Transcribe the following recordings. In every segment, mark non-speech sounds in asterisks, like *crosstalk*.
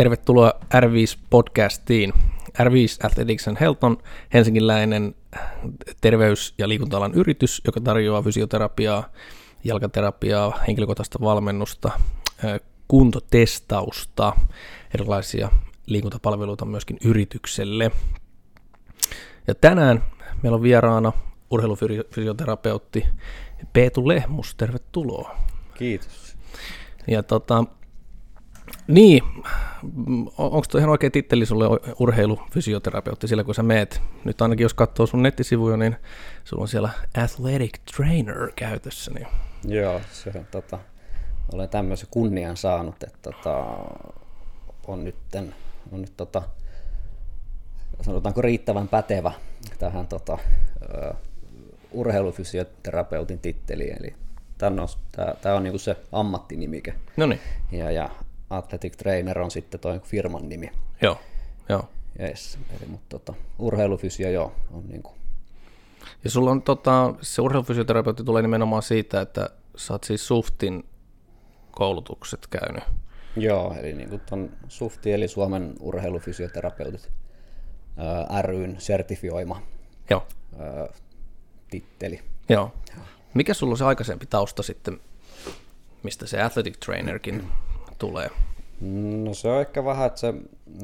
Tervetuloa R5-podcastiin. R5 Athletics and Health on helsinkiläinen terveys- ja liikunta yritys, joka tarjoaa fysioterapiaa, jalkaterapiaa, henkilökohtaista valmennusta, kuntotestausta, erilaisia liikuntapalveluita myöskin yritykselle. Ja tänään meillä on vieraana urheilufysioterapeutti Peetu Lehmus. Tervetuloa. Kiitos. Ja tota, niin, onko tuo ihan oikea titteli sulle urheilufysioterapeutti sillä, kun sä meet? Nyt ainakin jos katsoo sun nettisivuja, niin sulla on siellä athletic trainer käytössä. Niin. Joo, se on tota, olen tämmöisen kunnian saanut, että tota, on nyt, on nyt tota, sanotaanko riittävän pätevä tähän tota, uh, urheilufysioterapeutin titteliin. Eli tämä on, tää, tää on niinku se ammattinimike. Noniin. Ja, ja Athletic Trainer on sitten tuo firman nimi. Joo, joo. Yes, eli mutta tota, urheilufysio joo, on niinku. Ja sulla on tota, se urheilufysioterapeutti tulee nimenomaan siitä, että sä oot siis SUFTin koulutukset käynyt. Joo, eli niin kuin ton SUFTI eli Suomen urheilufysioterapeutit ryn sertifioima Joo. Ää, titteli. Joo. Mikä sulla on se aikaisempi tausta sitten, mistä se athletic trainerkin tulee? No se on ehkä vähän, että se,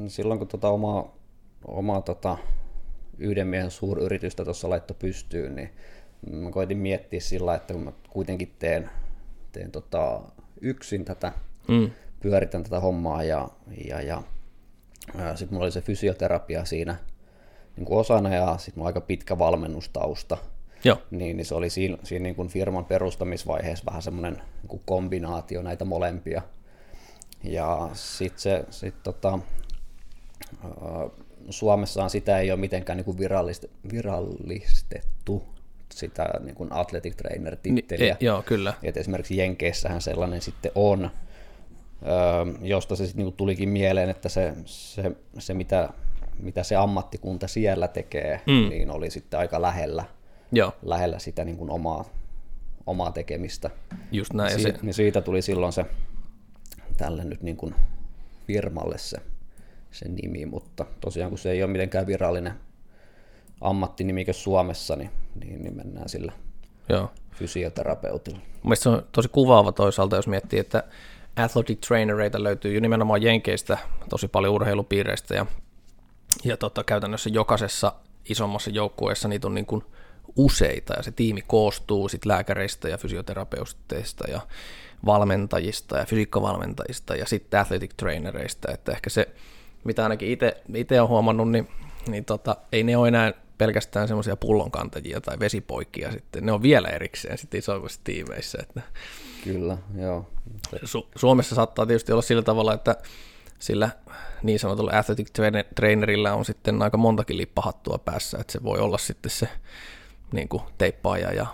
silloin kun tota omaa, omaa tota yhden miehen suuryritystä tuossa laitto pystyyn, niin mä koitin miettiä sillä, että kun mä kuitenkin teen, teen tota yksin tätä, mm. pyöritän tätä hommaa ja, ja, ja sitten mulla oli se fysioterapia siinä niin kuin osana ja sitten mulla aika pitkä valmennustausta. Joo. Niin, niin se oli siinä, siinä niin kuin firman perustamisvaiheessa vähän semmoinen niin kombinaatio näitä molempia. Ja sitten se, sit tota, Suomessaan sitä ei ole mitenkään niin virallist, virallistettu sitä niin kuin athletic trainer titteliä. Ni, e, joo, kyllä. Et esimerkiksi Jenkeissähän sellainen sitten on, josta se sitten niin tulikin mieleen, että se, se, se mitä, mitä se ammattikunta siellä tekee, mm. niin oli sitten aika lähellä, joo. lähellä sitä niin kuin omaa, omaa tekemistä. Just näin. Si- se... niin siitä tuli silloin se tälle nyt niin kuin firmalle se, se nimi, mutta tosiaan kun se ei ole mitenkään virallinen ammattinimike Suomessa, niin, niin, niin mennään sillä Joo. fysioterapeutilla. Mielestäni se on tosi kuvaava toisaalta, jos miettii, että athletic trainereita löytyy jo nimenomaan Jenkeistä tosi paljon urheilupiireistä ja, ja tota, käytännössä jokaisessa isommassa joukkueessa niitä on niin kuin useita ja se tiimi koostuu sit lääkäreistä ja fysioterapeuteista ja valmentajista ja fysiikkavalmentajista ja sitten athletic trainereista, että ehkä se, mitä ainakin itse olen huomannut, niin, niin tota, ei ne ole enää pelkästään semmoisia pullonkantajia tai vesipoikia sitten, ne on vielä erikseen sitten isoissa tiimeissä. Että Kyllä, joo. Su- Suomessa saattaa tietysti olla sillä tavalla, että sillä niin sanotulla athletic trainerilla on sitten aika montakin lippahattua päässä, että se voi olla sitten se niin kuin teippaaja ja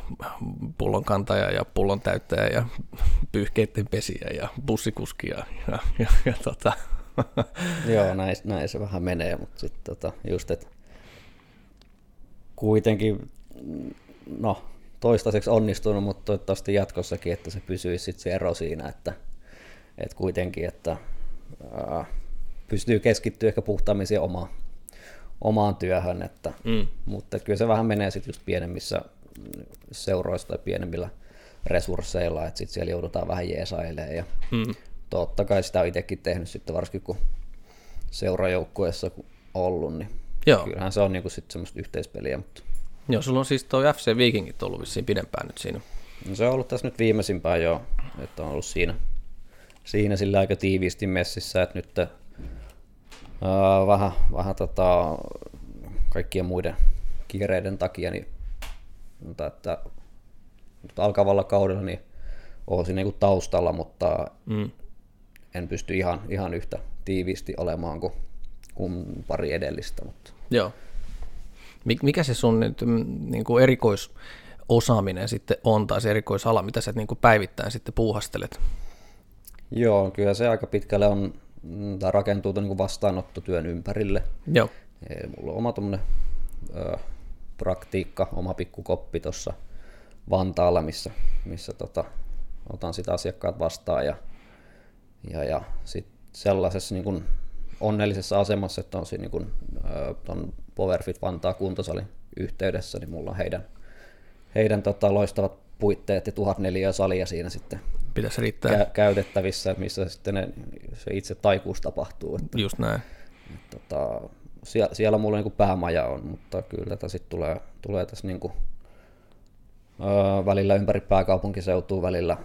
pullon kantaja ja pullon täyttäjä ja pyyhkeiden pesiä ja bussikuski ja, ja, ja, ja tota. Joo, näin, näin, se vähän menee, mutta sitten tota, just, että kuitenkin, no toistaiseksi onnistunut, mutta toivottavasti jatkossakin, että se pysyisi sit se ero siinä, että, että kuitenkin, että ää, pystyy keskittyä ehkä puhtaammin siihen omaan, omaan työhön, että, mm. mutta kyllä se vähän menee sitten just pienemmissä seuroissa tai pienemmillä resursseilla, että sitten siellä joudutaan vähän jeesailemaan ja mm. totta kai sitä on itsekin tehnyt sitten varsinkin kun seurajoukkueessa ollut, niin Joo. kyllähän se on niinku sitten semmoista yhteispeliä. Mutta... Joo, sulla on siis tuo FC Vikingit ollut vissiin pidempään nyt siinä. No se on ollut tässä nyt viimeisimpään jo, että on ollut siinä, siinä sillä aika tiiviisti messissä, että nyt äh, vähän, vähän tota, kaikkien muiden kiireiden takia, niin mutta että nyt alkavalla kaudella niin olen siinä niin taustalla, mutta mm. en pysty ihan, ihan yhtä tiiviisti olemaan kuin, kuin pari edellistä. Mutta. Joo. Mikä se sun nyt mm, niin kuin erikoisosaaminen sitten on, tai se erikoisala, mitä sä niin kuin päivittäin sitten puuhastelet? Joo, kyllä se aika pitkälle on, tai rakentuu niin kuin vastaanottotyön ympärille. Joo. Mulla on oma tuommoinen praktiikka, oma pikkukoppi tuossa Vantaalla, missä, missä tota, otan sitä asiakkaat vastaan ja, ja, ja sit sellaisessa niin kun onnellisessa asemassa, että on siinä niin kuin, ton Powerfit Vantaa kuntosalin yhteydessä, niin mulla on heidän, heidän tota, loistavat puitteet ja 1004 salia siinä sitten Pitäisi riittää. kä- käytettävissä, missä sitten ne, se itse taikuus tapahtuu. Että, Just näin. että, tota, siellä, siellä mulla niin päämaja on, mutta kyllä tätä sitten tulee, tulee tässä niin kuin, öö, välillä ympäri pääkaupunkiseutua, välillä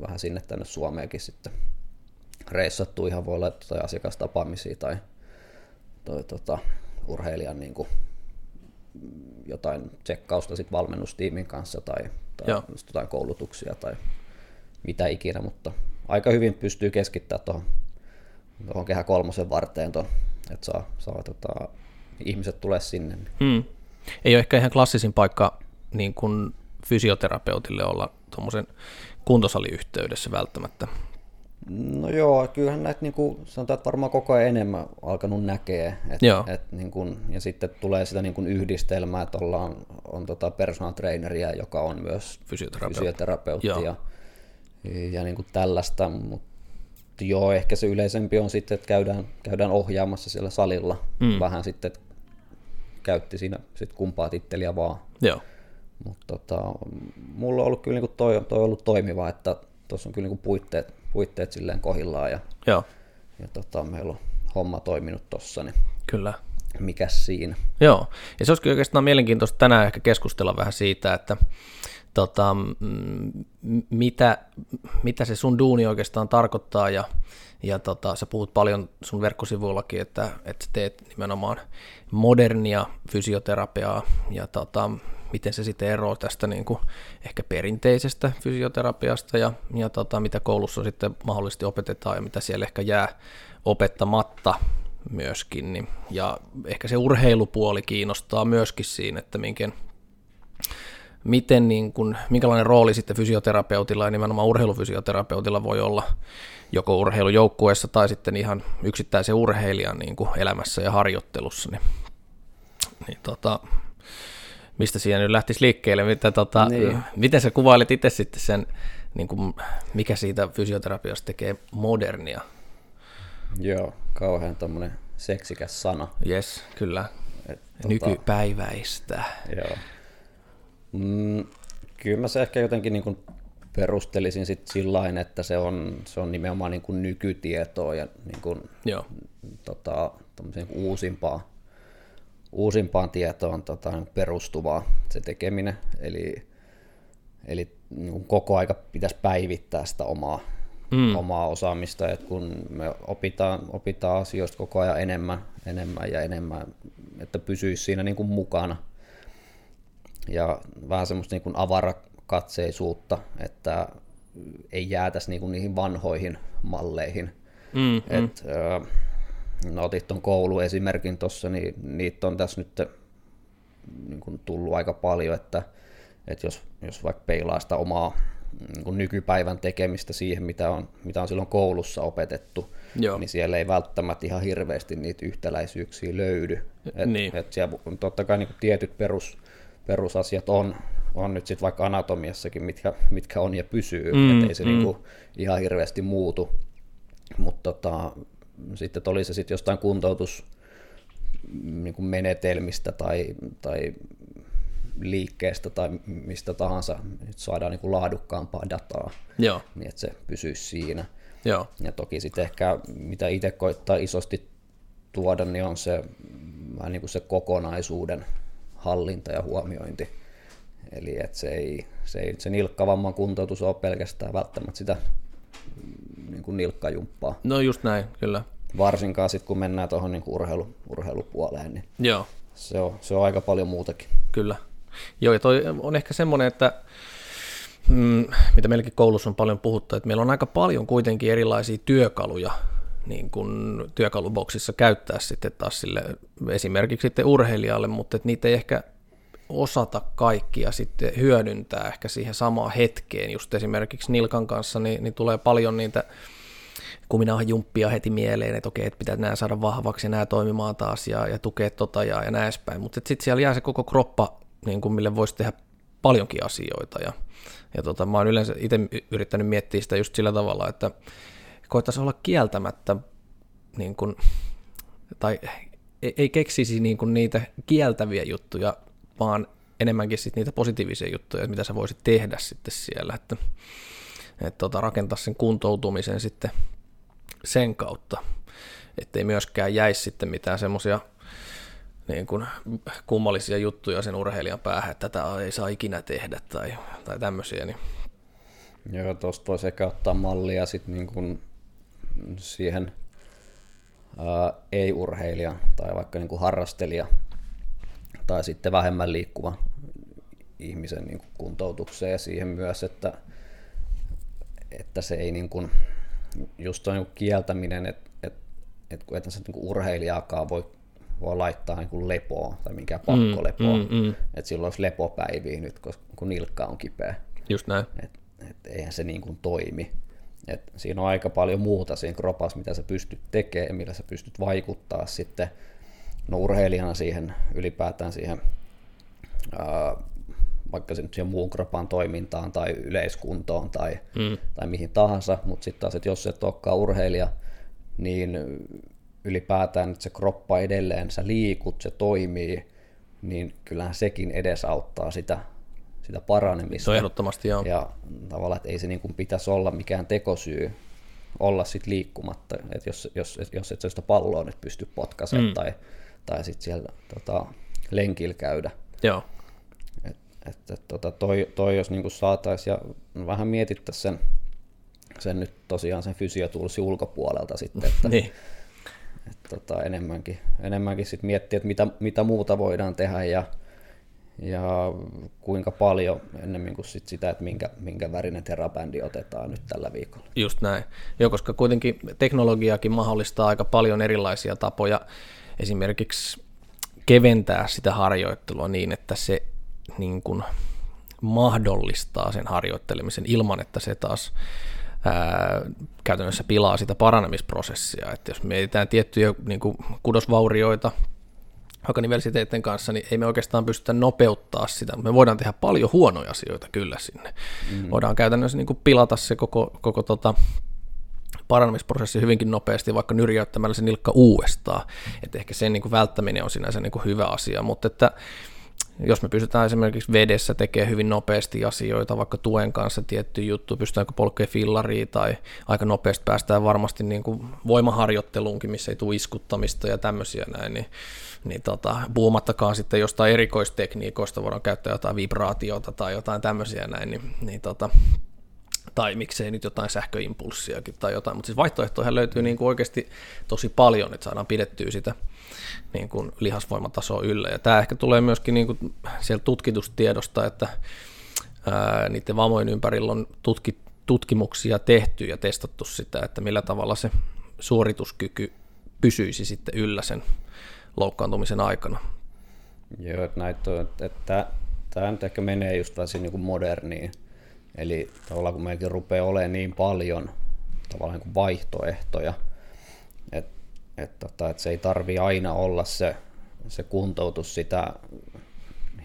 vähän sinne tänne Suomeenkin sitten reissattu ihan voi olla tai asiakastapaamisia tai toi, tota, urheilijan niin kuin, jotain tsekkausta sit valmennustiimin kanssa tai Joo. just jotain koulutuksia tai mitä ikinä, mutta aika hyvin pystyy keskittämään tuohon tuohon kehä kolmosen varteen, ton, että saa, saa tota, ihmiset tulee sinne. Hmm. Ei ole ehkä ihan klassisin paikka niin kuin fysioterapeutille olla tuommoisen kuntosaliyhteydessä välttämättä. No joo, kyllähän näitä niin kuin, sanotaan, että varmaan koko ajan enemmän alkanut näkee. Et, Joo. et, niin kuin, ja sitten tulee sitä niin kuin yhdistelmää, että ollaan, on tota personal traineria, joka on myös Fysioterapeutti. fysioterapeutti Joo. ja, ja niin kuin tällaista, mutta joo, ehkä se yleisempi on sitten, että käydään, käydään ohjaamassa siellä salilla mm. vähän sitten, käytti siinä sit kumpaa titteliä vaan. Joo. Mutta tota, mulla on ollut kyllä niinku toi, toi ollut toimiva, että tuossa on kyllä niinku puitteet, puitteet silleen kohillaan ja, Joo, ja tota, meillä on homma toiminut tossa, niin kyllä. mikäs siinä. Joo, ja se olisikin oikeastaan mielenkiintoista tänään ehkä keskustella vähän siitä, että tota, mm, mitä, mitä se sun duuni oikeastaan tarkoittaa, ja, ja tota, sä puhut paljon sun verkkosivuillakin, että, että sä teet nimenomaan modernia fysioterapiaa, ja tota, miten se sitten eroaa tästä niin kuin ehkä perinteisestä fysioterapiasta, ja, ja tota, mitä koulussa sitten mahdollisesti opetetaan, ja mitä siellä ehkä jää opettamatta myöskin, niin, ja ehkä se urheilupuoli kiinnostaa myöskin siinä, että minkä, miten niin kun, minkälainen rooli sitten fysioterapeutilla ja nimenomaan urheilufysioterapeutilla voi olla joko urheilujoukkueessa tai sitten ihan yksittäisen urheilijan niin kuin elämässä ja harjoittelussa, niin, niin tota, mistä siinä nyt lähtisi liikkeelle, mitä, tota, Niin. miten sä kuvailet itse sitten sen, niin kuin, mikä siitä fysioterapiasta tekee modernia? Joo, kauhean tommonen seksikäs sana. Yes, kyllä. Et, Nykypäiväistä. Joo. Mm, kyllä mä se ehkä jotenkin niin kuin perustelisin sit sillain, että se on, se on nimenomaan niin kuin nykytietoa ja niin kuin, Joo, tota, niin kuin uusimpaa, uusimpaan tietoon tota, perustuvaa se tekeminen. Eli, eli niin koko aika pitäisi päivittää sitä omaa, mm. omaa osaamista, että kun me opitaan, opitaan asioista koko ajan enemmän, enemmän ja enemmän, että pysyisi siinä niin kuin mukana. Ja vähän semmoista niin kuin avarakatseisuutta, että ei jäätäisi niin kuin niihin vanhoihin malleihin. mm, Et, ö, no otit tuon kouluesimerkin tuossa, niin niitä on tässä nyt niin kuin tullut aika paljon, että, että jos, jos vaikka peilaa sitä omaa niin kuin nykypäivän tekemistä siihen, mitä on, mitä on silloin koulussa opetettu, Joo. niin siellä ei välttämättä ihan hirveästi niitä yhtäläisyyksiä löydy. Et, Niin. et siellä on totta kai niin kuin tietyt perus, perusasiat on, on nyt sitten vaikka anatomiassakin, mitkä, mitkä on ja pysyy, Mm, mm, ei se mm. niin kuin ihan hirveästi muutu. Mutta tota, sitten oli se sitten jostain kuntoutus niin kuin menetelmistä tai, tai liikkeestä tai mistä tahansa, nyt saadaan niin kuin laadukkaampaa dataa, joo, niin että se pysyisi siinä. joo, Ja toki sitten ehkä, mitä itse koittaa isosti tuoda, niin on se vähän niin kuin se kokonaisuuden hallinta ja huomiointi. Eli että se ei, se ei se nilkkavamman kuntoutus ole pelkästään välttämättä sitä niin kuin nilkkajumppaa. no just näin, kyllä, Varsinkaan sitten kun mennään tuohon niin urheilu, urheilupuoleen, niin joo. se on, se on aika paljon muutakin. Kyllä. Joo, ja toi on ehkä semmoinen, että mm, mitä meilläkin koulussa on paljon puhuttu, että meillä on aika paljon kuitenkin erilaisia työkaluja niin kuin työkaluboksissa käyttää sitten taas sille esimerkiksi sitten urheilijalle, mutta että niitä ei ehkä osata kaikkia sitten hyödyntää ehkä siihen samaan hetkeen. Just esimerkiksi Nilkan kanssa niin, niin tulee paljon niitä kuminauhajumppia heti mieleen, että okei, että pitää nämä saada vahvaksi ja nämä toimimaan taas ja, ja tukea tota ja, ja näin edespäin. Mutta sitten siellä jää se koko kroppa, niin kuin mille voisi tehdä paljonkin asioita. Ja, ja tota, mä oon yleensä itse yrittänyt miettiä sitä just sillä tavalla, että koittaisi olla kieltämättä niin kuin tai ei, ei keksisi niin kuin niitä kieltäviä juttuja, vaan enemmänkin sit niitä positiivisia juttuja, mitä sä voisit tehdä sitten siellä, että, että tota, rakentaa sen kuntoutumisen sitten sen kautta, ettei myöskään jäisi sitten mitään semmoisia niin kuin kummallisia juttuja sen urheilijan päähän, että tätä ei saa ikinä tehdä tai, tai tämmöisiä. Niin. Joo, tuosta voisi ehkä ottaa mallia sitten niin kuin siihen ää, ei-urheilija tai vaikka niin kuin harrastelija tai sitten vähemmän liikkuva ihmisen niin kuin kuntoutukseen ja siihen myös, että, että se ei niin kuin, just on niin kuin kieltäminen, että, että, että kun et se niin urheilijaakaan voi voi laittaa niin kuin lepoa tai mikä pakkolepoa. Mm, mm, mm. Että silloin olisi lepopäiviä nyt, kun nilkka on kipeä. Just näin. Et, et eihän se niin kuin toimi. Et siinä on aika paljon muuta siinä kropassa, mitä sä pystyt tekemään, millä sä pystyt vaikuttaa sitten no urheilijana siihen ylipäätään siihen ää, vaikka se nyt siihen muun kropan toimintaan tai yleiskuntoon tai, mm. tai mihin tahansa, mutta sitten taas, että jos et olekaan urheilija, niin ylipäätään, että se kroppa edelleen, sä liikut, se toimii, niin kyllähän sekin edesauttaa sitä, sitä paranemista. Ehdottomasti, joo. Ja tavallaan, että ei se niin kuin pitäisi olla mikään tekosyy olla sit liikkumatta, että jos, jos, jos et sitä palloa nyt pysty potkaisemaan mm. tai, tai sitten siellä tota, lenkillä käydä. Joo. Et, et, et, tota, toi, toi, jos niin saataisiin ja vähän mietittäisiin sen, sen nyt tosiaan sen fysiotulsi ulkopuolelta sitten, että niin et tota, enemmänkin, enemmänkin sit miettiä, että mitä, mitä muuta voidaan tehdä ja, ja kuinka paljon ennemmin kuin sit sitä, että minkä, minkä värinen terabändi otetaan nyt tällä viikolla. Just näin. Joo, koska kuitenkin teknologiakin mahdollistaa aika paljon erilaisia tapoja esimerkiksi keventää sitä harjoittelua niin, että se niin kuin mahdollistaa sen harjoittelemisen ilman, että se taas ää, käytännössä pilaa sitä paranemisprosessia. Että jos mietitään tiettyjä niin kuin kudosvaurioita, vaikka nivelsiiteiden kanssa, niin ei me oikeastaan pystytä nopeuttaa sitä, me voidaan tehdä paljon huonoja asioita kyllä sinne. Mm. Voidaan käytännössä niin kuin pilata se koko, koko tota, paranemisprosessi hyvinkin nopeasti, vaikka nyrjäyttämällä se nilkka uudestaan. Että ehkä sen niin kuin välttäminen on sinänsä niin kuin hyvä asia, mutta että jos me pystytään esimerkiksi vedessä tekemään hyvin nopeasti asioita, vaikka tuen kanssa tietty juttu, pystytäänkö polkea fillariin tai aika nopeasti päästään varmasti niin kuin voimaharjoitteluunkin, missä ei tule iskuttamista ja tämmöisiä näin, niin, niin tota, puhumattakaan sitten jostain erikoistekniikoista, voidaan käyttää jotain vibraatiota tai jotain tämmöisiä näin, niin, niin tota, tai miksei nyt jotain sähköimpulssiakin tai jotain, mutta siis vaihtoehtoja löytyy niin kuin oikeasti tosi paljon, että saadaan pidettyä sitä niin kuin lihasvoimatasoa yllä. Ja tämä ehkä tulee myöskin niin kuin sieltä tutkitustiedosta, että ää, niiden vammojen ympärillä on tutki, tutkimuksia tehty ja testattu sitä, että millä tavalla se suorituskyky pysyisi sitten yllä sen loukkaantumisen aikana. Joo, että näitä on, että tämä nyt ehkä menee just vähän niin kuin moderniin. Eli tavallaan kun meilläkin rupeaa olemaan niin paljon tavallaan niin kuin vaihtoehtoja, että että, tota, että se ei tarvi aina olla se, se kuntoutus sitä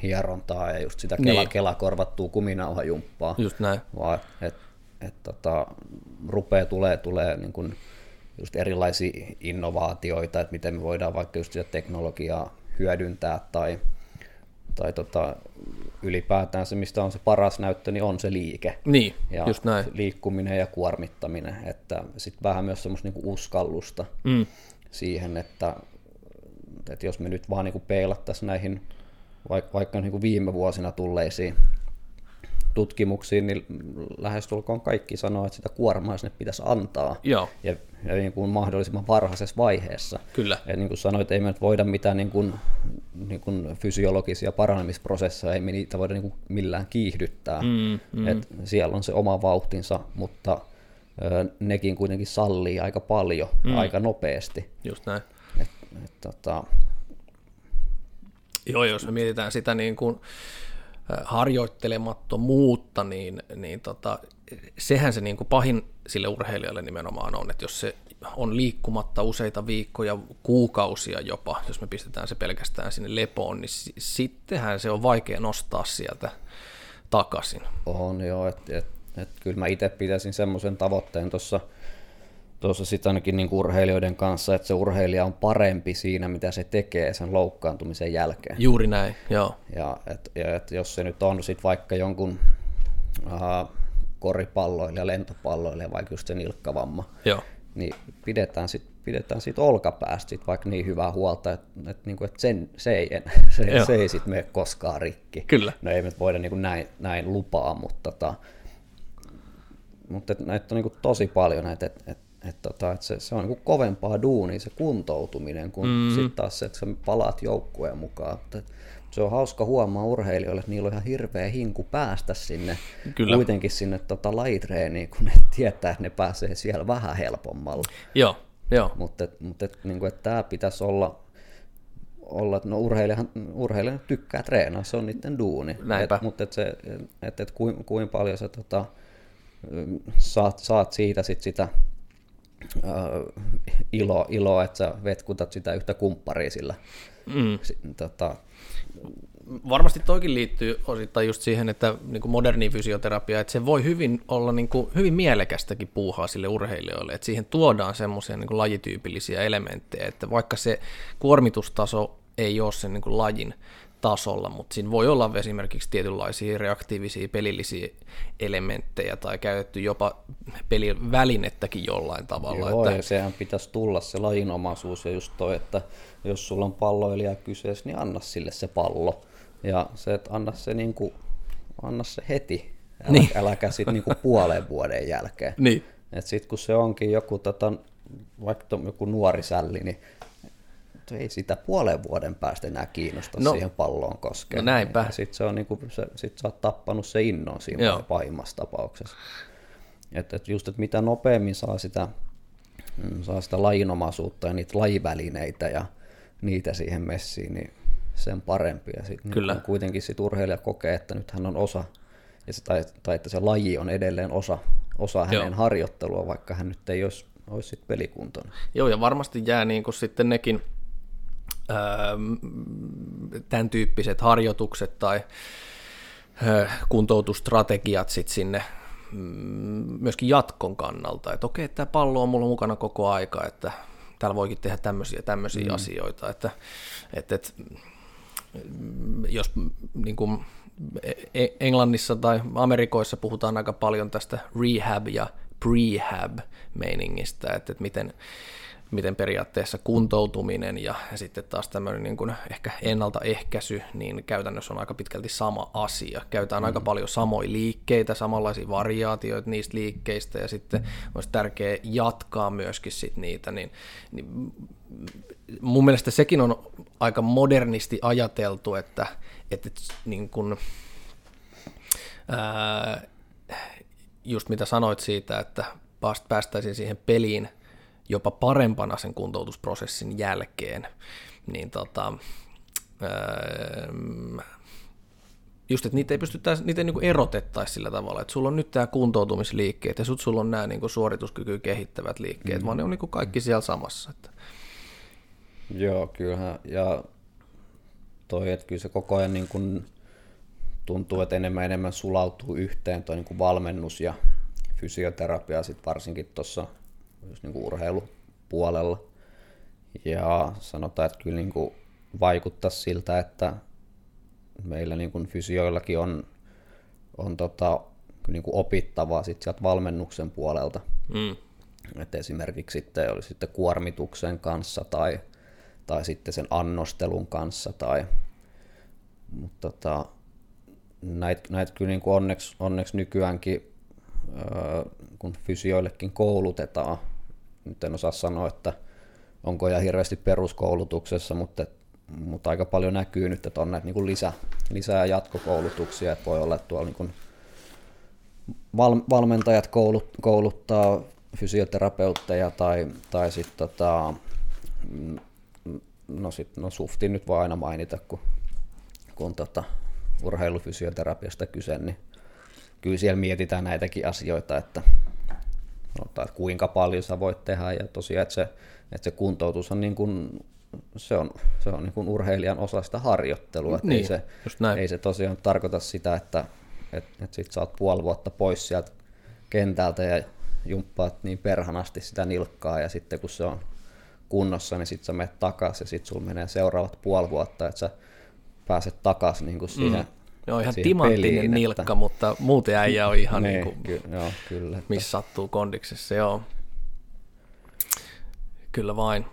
hierontaa ja just sitä kela, niin. kela korvattuu kuminauhajumppaa. Just näin. Vaan että et, tota, rupeaa tulee, tulee niin kuin just erilaisia innovaatioita, että miten me voidaan vaikka just sitä teknologiaa hyödyntää tai, tai tota, ylipäätään se, mistä on se paras näyttö, niin on se liike. Niin, ja just näin. liikkuminen ja kuormittaminen, että sitten vähän myös semmoista niinku uskallusta. Mm siihen, että, että jos me nyt vaan niin peilattaisiin näihin vaikka, vaikka niin kuin viime vuosina tulleisiin tutkimuksiin, niin lähestulkoon kaikki sanoo, että sitä kuormaa sinne pitäisi antaa. Joo. Ja, ja niin kuin mahdollisimman varhaisessa vaiheessa. Kyllä. Ja niin kuin sanoit, ei me nyt voida mitään niin kuin, niin kuin fysiologisia paranemisprosesseja, ei me niitä voida niin kuin millään kiihdyttää. Mm, mm. Et siellä on se oma vauhtinsa, mutta nekin kuitenkin sallii aika paljon, mm. aika nopeasti. Just näin. Et, et, tota... Joo, jos me mietitään sitä niin kuin harjoittelemattomuutta, niin, niin tota, sehän se niin kuin pahin sille urheilijalle nimenomaan on, että jos se on liikkumatta useita viikkoja, kuukausia jopa, jos me pistetään se pelkästään sinne lepoon, niin sittenhän se on vaikea nostaa sieltä takaisin. On joo, että et et kyllä mä itse pitäisin semmoisen tavoitteen tuossa tuossa sitten ainakin niin urheilijoiden kanssa, että se urheilija on parempi siinä, mitä se tekee sen loukkaantumisen jälkeen. Juuri näin, joo. Ja, et, ja et jos se nyt on sit vaikka jonkun uh, koripalloilija, lentopalloilija, vaikka just se nilkkavamma, joo. niin pidetään sit, pidetään sit olkapäästä sit vaikka niin hyvää huolta, että et, niinku, et sen, se ei, se, se ei sit mene koskaan rikki. Kyllä. No ei me voida niinku näin, näin lupaa, mutta, tota, mutta et, näitä on niinku tosi paljon näitä, että et, et, tota, et se, se on niinku kovempaa duunia se kuntoutuminen, kuin mm-hmm. sitten taas se, että sä palaat joukkueen mukaan. Mutta, se on hauska huomaa urheilijoille, että niillä on ihan hirveä hinku päästä sinne, Kyllä. kuitenkin sinne tota, lajitreeniin, kun ne *laughs* tietää, että ne pääsee siellä vähän helpommalla. Joo, joo. Mutta mutta niin tämä pitäisi olla, olla että no urheilijahan, urheilijan tykkää treenaa, se on niiden duuni. Näinpä. Et, mutta et se, et, et kuinka kuin paljon sä tota, saat, saat siitä sit sitä uh, ilo, iloa, että sä vetkutat sitä yhtä kumpparia sillä. Mm. S, tota, varmasti toikin liittyy osittain just siihen, että niin kuin moderni fysioterapia, että se voi hyvin olla niin kuin, hyvin mielekästäkin puuhaa sille urheilijoille, että siihen tuodaan semmoisia niin lajityypillisiä elementtejä, että vaikka se kuormitustaso ei ole sen niin kuin lajin tasolla, mutta siinä voi olla esimerkiksi tietynlaisia reaktiivisia pelillisiä elementtejä tai käytetty jopa pelin välinettäkin jollain tavalla. Joo, että... ja sehän pitäisi tulla se lajinomaisuus ja just toi, että jos sulla on palloilija kyseessä, niin anna sille se pallo. Ja se, että anna se, niin kuin, anna se heti, älä, niin. äläkä sitten niin kuin *laughs* puolen vuoden jälkeen. Niin. Sitten kun se onkin joku, tota, vaikka joku nuori sälli, niin ei sitä puolen vuoden päästä enää kiinnosta no, siihen palloon koskea. No näinpä. Sitten se on niin kuin, se, sit sä oot tappanut se innon siinä Joo. pahimmassa tapauksessa. Että et just, että mitä nopeammin saa sitä, mm, saa sitä lajinomaisuutta ja niitä lajivälineitä ja niitä siihen messiin, niin sen parempi. Ja sit Kyllä. Niin kuitenkin sit urheilija kokee, että nyt hän on osa, ja se, tai, tai että se laji on edelleen osa, osa hänen Joo. harjoittelua, vaikka hän nyt ei olisi, olisi sit pelikuntona. Joo, ja varmasti jää niin kuin sitten nekin tämän tyyppiset harjoitukset tai öö, kuntoutustrategiat sit sinne mm, myöskin jatkon kannalta, että okei, tämä pallo on mulla mukana koko aika, että täällä voikin tehdä tämmöisiä tämmöisiä mm. asioita, että, että, että jos niin kuin e-, Englannissa tai Amerikoissa puhutaan aika paljon tästä rehab ja prehab meiningistä, että, että miten, miten periaatteessa kuntoutuminen ja, ja sitten taas tämmöinen niin kuin ehkä ennaltaehkäisy, niin käytännössä on aika pitkälti sama asia. Käytetään mm. aika paljon samoja liikkeitä, samanlaisia variaatioita niistä liikkeistä ja sitten olisi tärkeää jatkaa myöskin sit niitä, niin, niin mun mielestä sekin on aika modernisti ajateltu, että, että niin kuin, ää, just mitä sanoit siitä, että päästäisiin siihen peliin – jopa parempana sen kuntoutusprosessin jälkeen, niin tota, öö, just, että niitä ei pystyttäisi, niitä ei niin erotettaisi sillä tavalla, että sulla on nyt tämä kuntoutumisliikkeet ja sut sulla on nämä niin suorituskykyä kehittävät liikkeet, mm. vaan ne on niin kaikki siellä samassa. Että. Joo, kyllähän, ja toi, että kyllä se koko ajan niin kuin tuntuu, että enemmän enemmän sulautuu yhteen toi niin kuin valmennus ja fysioterapia sit varsinkin tuossa just niin kuin urheilupuolella. Ja sanotaan, että kyllä niin kuin vaikuttaa siltä, että meillä niin kuin fysioillakin on, on tota, niin kuin opittavaa sit sieltä valmennuksen puolelta. Mm. Et esimerkiksi sitten oli sitten kuormituksen kanssa tai, tai sitten sen annostelun kanssa. Tai, mutta tota, näitä näit kyllä niin kuin onneksi, onneksi nykyäänkin, kun fysioillekin koulutetaan nyt en osaa sanoa, että onko ja hirveästi peruskoulutuksessa, mutta, mutta aika paljon näkyy nyt, että on näitä niin lisä, lisää jatkokoulutuksia, että voi olla, että tuolla niin val, valmentajat koulut, kouluttaa fysioterapeutteja tai, tai sitten tota, no, sit, no Sufti nyt voi aina mainita, kun, kun tota, urheilufysioterapiasta kyse, niin kyllä siellä mietitään näitäkin asioita, että sanotaan, että kuinka paljon sä voit tehdä ja tosiaan, että se, että se kuntoutus on niin kuin, se on, se on niin kuin urheilijan osa sitä harjoittelua, että niin, ei, se, ei se tosiaan tarkoita sitä, että että, että sit sä oot puoli vuotta pois sieltä kentältä ja jumppaat niin perhanasti sitä nilkkaa ja sitten kun se on kunnossa, niin sitten sä menet takaisin ja sitten sulla menee seuraavat puoli vuotta, että sä pääset takaisin niin siihen mm. Joo, ihan timanttinen peliin, nilkka, että... mutta muuten äijä on ihan niin, niin kuin, ky- joo, kyllä, että... missä sattuu kondiksessa, joo. Kyllä vain.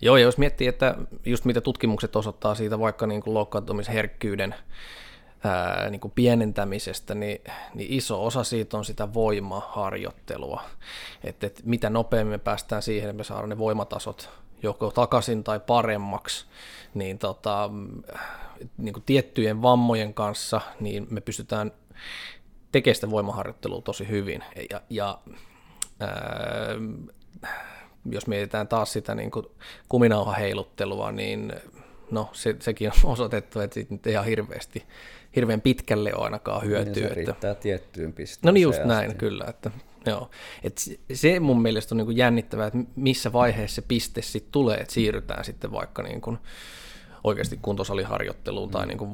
Joo, ja jos miettii, että just mitä tutkimukset osoittaa siitä vaikka niin kuin loukkaantumisherkkyyden ää, niin kuin pienentämisestä, niin, niin iso osa siitä on sitä voimaharjoittelua. Että et mitä nopeammin me päästään siihen, että me saadaan ne voimatasot joko takaisin tai paremmaksi, niin, tota, niin kuin tiettyjen vammojen kanssa niin me pystytään tekemään sitä voimaharjoittelua tosi hyvin. Ja, ja ää, jos mietitään taas sitä niin kuin kuminauha heiluttelua, niin no se, sekin on *laughs* osoitettu, että siitä nyt ihan hirveästi, hirveän pitkälle on ainakaan hyötyä. Niin se riittää tiettyyn pisteeseen. No niin just asti. näin, kyllä. Että, joo. Et se mun mielestä on niin jännittävää, että missä vaiheessa se piste sitten tulee, että siirrytään sitten vaikka niin kuin, oikeasti kuntosaliharjoitteluun tai niin kuin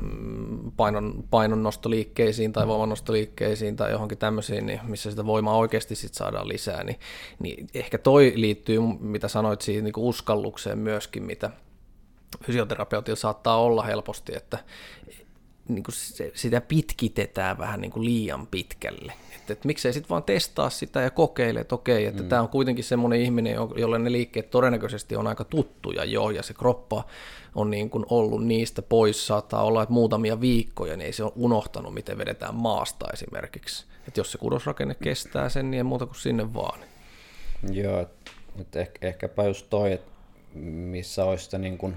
mm, painon, painonnostoliikkeisiin tai voimannostoliikkeisiin tai johonkin tämmöisiin, niin missä sitä voimaa oikeasti sit saadaan lisää, niin, niin ehkä toi liittyy, mitä sanoit siihen niin uskallukseen myöskin, mitä fysioterapeutilla saattaa olla helposti, että niin kuin se, sitä pitkitetään vähän niin kuin liian pitkälle. Että, että miksei sitten vaan testaa sitä ja kokeile, että okei, että mm. tämä on kuitenkin semmoinen ihminen, jolle ne liikkeet todennäköisesti on aika tuttuja jo, ja se kroppa on niin kuin ollut niistä pois, saattaa olla, että muutamia viikkoja, niin ei se ole unohtanut, miten vedetään maasta esimerkiksi. Että jos se kudosrakenne kestää sen, niin ei muuta kuin sinne vaan. Joo, että ehkä, ehkäpä just toi, että missä olisi sitä niin kuin,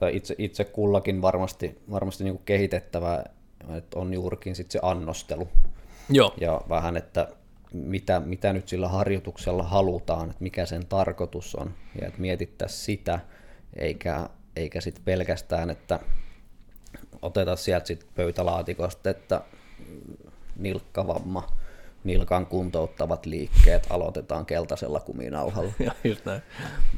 tai itse, itse kullakin varmasti, varmasti niin kuin kehitettävää, että on juurikin sit se annostelu. Joo. Ja vähän, että mitä, mitä nyt sillä harjoituksella halutaan, että mikä sen tarkoitus on, ja että mietittäisiin sitä, eikä, eikä sitten pelkästään, että otetaan sieltä sit pöytälaatikosta, että nilkkavamma, nilkan kuntouttavat liikkeet aloitetaan keltaisella kuminauhalla. *laughs* just näin.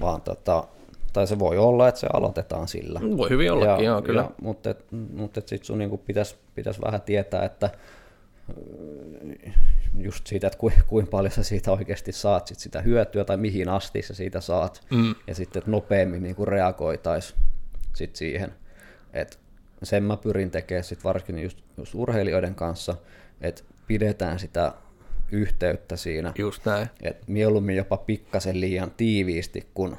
Vaan tota, tai se voi olla, että se aloitetaan sillä. Voi hyvin ollakin, ja, joo, kyllä. Ja, mutta mutta sitten sun niinku pitäisi pitäis vähän tietää, että just siitä, että kuinka kuin paljon sä siitä oikeasti saat sit sitä hyötyä tai mihin asti sä siitä saat. Mm. Ja sitten, että nopeammin niin kuin reagoitaisiin sit siihen. Et sen mä pyrin tekemään sit varsinkin just, just urheilijoiden kanssa, että pidetään sitä yhteyttä siinä. Just näin. Et mieluummin jopa pikkasen liian tiiviisti, kun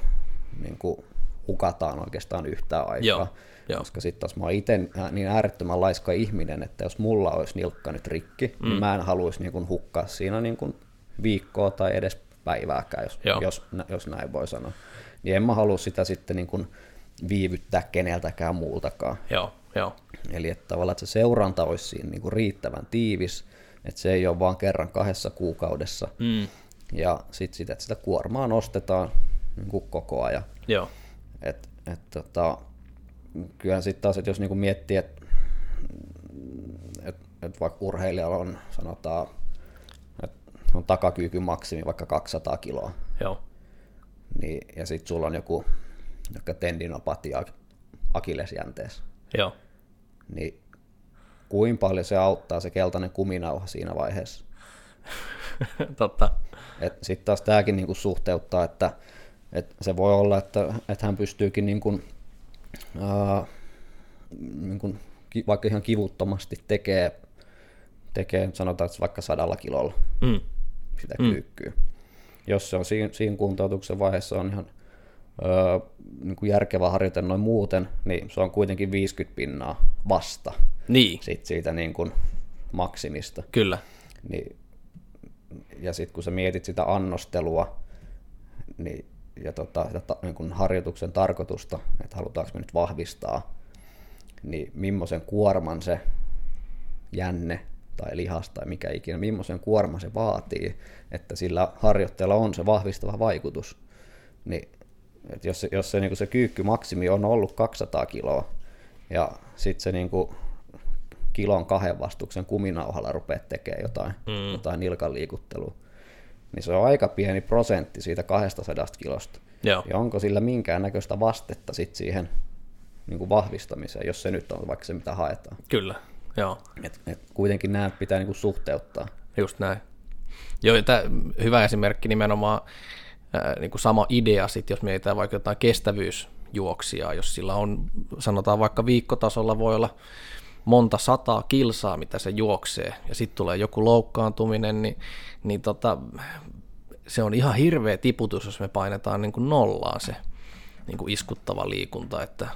niin kuin hukataan oikeastaan yhtään aikaa. Joo. Joo. Koska sitten taas mä oon itse niin äärettömän laiska ihminen, että jos mulla olisi nilkka nyt rikki, niin mm. niin mä en haluaisi niin hukkaa siinä niin kuin viikkoa tai edes päivääkään, jos, jos, jos näin voi sanoa. Niin en mä halua sitä sitten niin kuin viivyttää keneltäkään muultakaan. Joo, joo. Eli että tavallaan että se seuranta olisi siinä niin kuin riittävän tiivis, että se ei ole vaan kerran kahdessa kuukaudessa. Mm. Ja sitten sitä, että sitä kuormaa nostetaan niin kuin koko ajan. Joo. Et, et, tota, kyllähän sitten taas, että jos niinku miettii, että et, et vaikka urheilijalla on, sanotaan, että on takakyky maksimi vaikka 200 kiloa, Joo. Niin, ja sitten sulla on joku, joku tendinopatia akillesjänteessä, Joo. niin kuinka paljon se auttaa se keltainen kuminauha siinä vaiheessa? *laughs* Totta. Sitten taas tämäkin niinku suhteuttaa, että et se voi olla, että, että hän pystyykin niin kuin, ää, niin kuin, vaikka ihan kivuttomasti tekee, tekee sanotaan, että vaikka sadalla kilolla mm. sitä mm. kyykkyä. Jos se on siinä, siinä kuntoutuksen vaiheessa on ihan öö, niin kuin järkevä harjoite noin muuten, niin se on kuitenkin 50 pinnaa vasta niin. sit siitä niin kuin maksimista. Kyllä. Niin, ja sitten kun sä mietit sitä annostelua, niin ja tota, sitä niin kuin harjoituksen tarkoitusta, että halutaanko me nyt vahvistaa, niin millaisen kuorman se jänne tai lihas tai mikä ikinä, millaisen kuorman se vaatii, että sillä harjoitteella on se vahvistava vaikutus. Niin, että jos se, jos se, niin kuin se kyykkymaksimi on ollut 200 kiloa ja sitten se niin kuin kilon kahden vastuksen kuminauhalla rupeat tekemään jotain, mm. jotain nilkan liikuttelua, niin se on aika pieni prosentti siitä 200 kilosta. Joo. Ja onko sillä minkäännäköistä vastetta sit siihen niin kuin vahvistamiseen, jos se nyt on vaikka se, mitä haetaan. Kyllä, joo. Et, et kuitenkin nämä pitää niin kuin suhteuttaa. Just näin. Joo, tämä hyvä esimerkki nimenomaan ää, niin kuin sama idea sitten, jos mietitään vaikka jotain kestävyysjuoksia, jos sillä on, sanotaan vaikka viikkotasolla voi olla monta sataa kilsaa, mitä se juoksee, ja sitten tulee joku loukkaantuminen, niin, niin tota, se on ihan hirveä tiputus, jos me painetaan niin kuin nollaan se niin kuin iskuttava liikunta, että,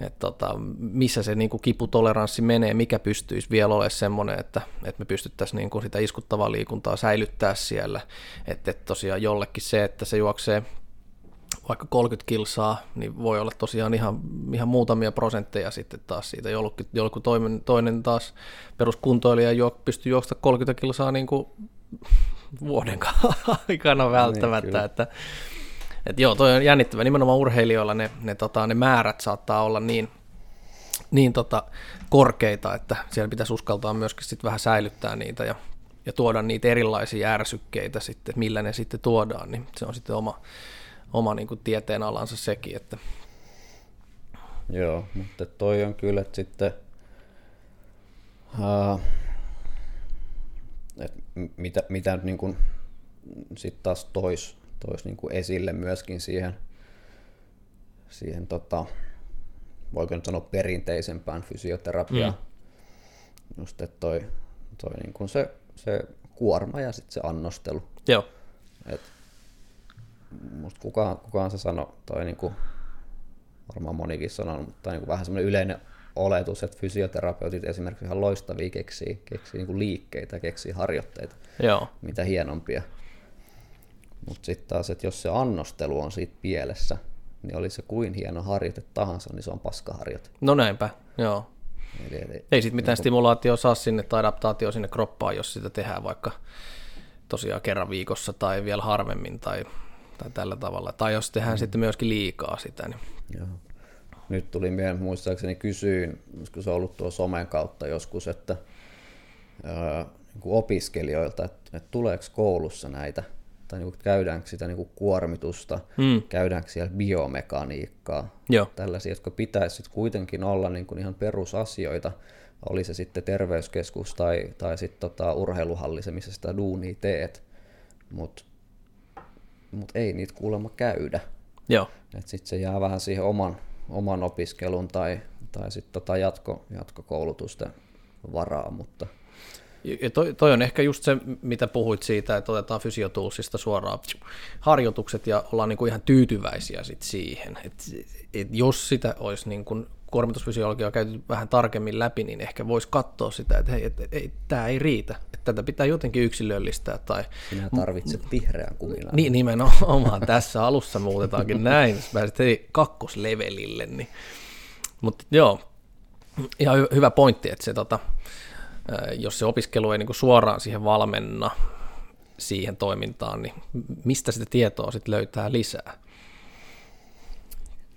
että tota, missä se niin kuin kiputoleranssi menee, mikä pystyisi vielä olemaan semmoinen, että, että me pystyttäisiin niin kuin sitä iskuttavaa liikuntaa säilyttää siellä, että, että tosiaan jollekin se, että se juoksee vaikka 30 kilsaa, niin voi olla tosiaan ihan, ihan muutamia prosentteja sitten taas siitä. Jollekin, jollekin toinen, toinen taas peruskuntoilija juo, pystyy juoksta 30 kilsaa niin kuin vuoden aikana niin, välttämättä, niin, että et joo, toi on jännittävä. Nimenomaan urheilijoilla ne, ne, tota, ne määrät saattaa olla niin, niin tota, korkeita, että siellä pitäisi uskaltaa myöskin sit vähän säilyttää niitä ja, ja tuoda niitä erilaisia ärsykkeitä sitten, millä ne sitten tuodaan, niin se on sitten oma, oma niin kuin tieteen alansa sekin. Että. Joo, mutta toi on kyllä että sitten, uh, et mitä, mitä niin kuin, sitten taas tois, tois niin kuin esille myöskin siihen, siihen tota, voiko nyt sanoa perinteisempään fysioterapiaan. Mm. Just että toi, toi niin kuin se, se kuorma ja sitten se annostelu. Joo. Et musta kukaan, kukaan se sano, toi niin kuin, varmaan monikin sanonut, mutta niin kuin vähän semmoinen yleinen oletus, että fysioterapeutit esimerkiksi ihan loistavia keksii, keksii niin kuin liikkeitä, keksii harjoitteita, Joo. mitä hienompia. Mutta sitten taas, että jos se annostelu on siitä pielessä, niin oli se kuin hieno harjoite tahansa, niin se on paskaharjoite. No näinpä, joo. Eli, eli, Ei sitten mitään niin stimulaatio saa sinne tai adaptaatio sinne kroppaan, jos sitä tehdään vaikka tosiaan kerran viikossa tai vielä harvemmin tai, tai tällä tavalla. Tai jos tehdään mm. sitten myöskin liikaa sitä. Niin. Joo. Nyt tuli mieleen, muistaakseni kysyin, kun se on ollut tuo somen kautta joskus, että ää, niin kuin opiskelijoilta, että, että tuleeko koulussa näitä tai niin kuin käydäänkö sitä niin kuin kuormitusta, mm. käydäänkö siellä biomekaniikkaa, Joo. tällaisia, jotka pitäisi sitten kuitenkin olla niin kuin ihan perusasioita, oli se sitten terveyskeskus tai, tai sitten tota urheiluhalli, se missä sitä duunia teet, mutta mut ei niitä kuulemma käydä. Joo. Sitten se jää vähän siihen oman, oman opiskelun tai, tai sitten tota jatko, jatkokoulutusten varaa, mutta – ja toi, toi on ehkä just se, mitä puhuit siitä, että otetaan fysiotuusista suoraan harjoitukset ja ollaan niin kuin ihan tyytyväisiä sit siihen. Et, et jos sitä olisi niin kuin kuormitusfysiologiaa käyty vähän tarkemmin läpi, niin ehkä voisi katsoa sitä, että hei, et, et, et, tämä ei riitä, että tätä pitää jotenkin yksilöllistää. Tai... Sinä tarvitset vihreän kuminan. Niin, nimenomaan. *laughs* Tässä alussa muutetaankin näin, jos pääset hei, kakkoslevelille. Niin. Mutta joo, ihan hyvä pointti, että se tota, jos se opiskelu ei niin kuin suoraan siihen valmenna siihen toimintaan, niin mistä sitä tietoa sitten löytää lisää?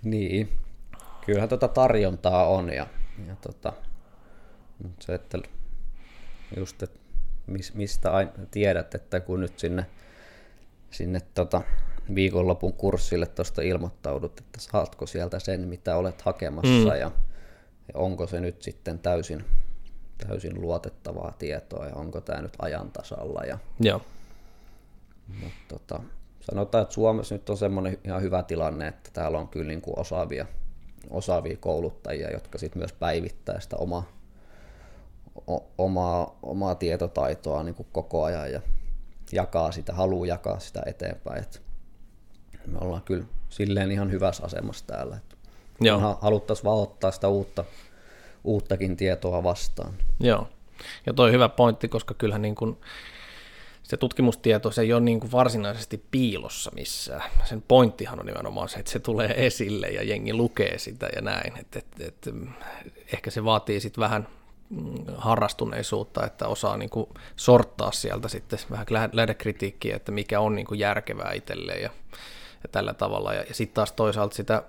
Niin, kyllähän tuota tarjontaa on ja, ja tota, se, että just, että mistä aina tiedät, että kun nyt sinne, sinne tota viikonlopun kurssille tuosta ilmoittaudut, että saatko sieltä sen, mitä olet hakemassa mm. ja, ja onko se nyt sitten täysin täysin luotettavaa tietoa ja onko tämä nyt ajan tasalla. Ja, Joo. Mutta tota, sanotaan, että Suomessa nyt on semmoinen ihan hyvä tilanne, että täällä on kyllä niin kuin osaavia, osaavia kouluttajia, jotka sitten myös päivittää sitä oma, o, omaa, omaa tietotaitoa niin kuin koko ajan ja jakaa sitä, haluaa jakaa sitä eteenpäin. Et me ollaan kyllä silleen ihan hyvässä asemassa täällä. Joo. Haluttaisiin vaan ottaa sitä uutta uuttakin tietoa vastaan. Joo, ja toi hyvä pointti, koska kyllähän niin kuin se tutkimustieto se ei ole niin kuin varsinaisesti piilossa missään. Sen pointtihan on nimenomaan se, että se tulee esille ja jengi lukee sitä ja näin. Et, et, et, ehkä se vaatii sitten vähän mm, harrastuneisuutta, että osaa niin kuin sorttaa sieltä sitten vähän lähdekritiikkiä, että mikä on niin kuin järkevää itselleen ja, ja tällä tavalla. Ja, ja sitten taas toisaalta sitä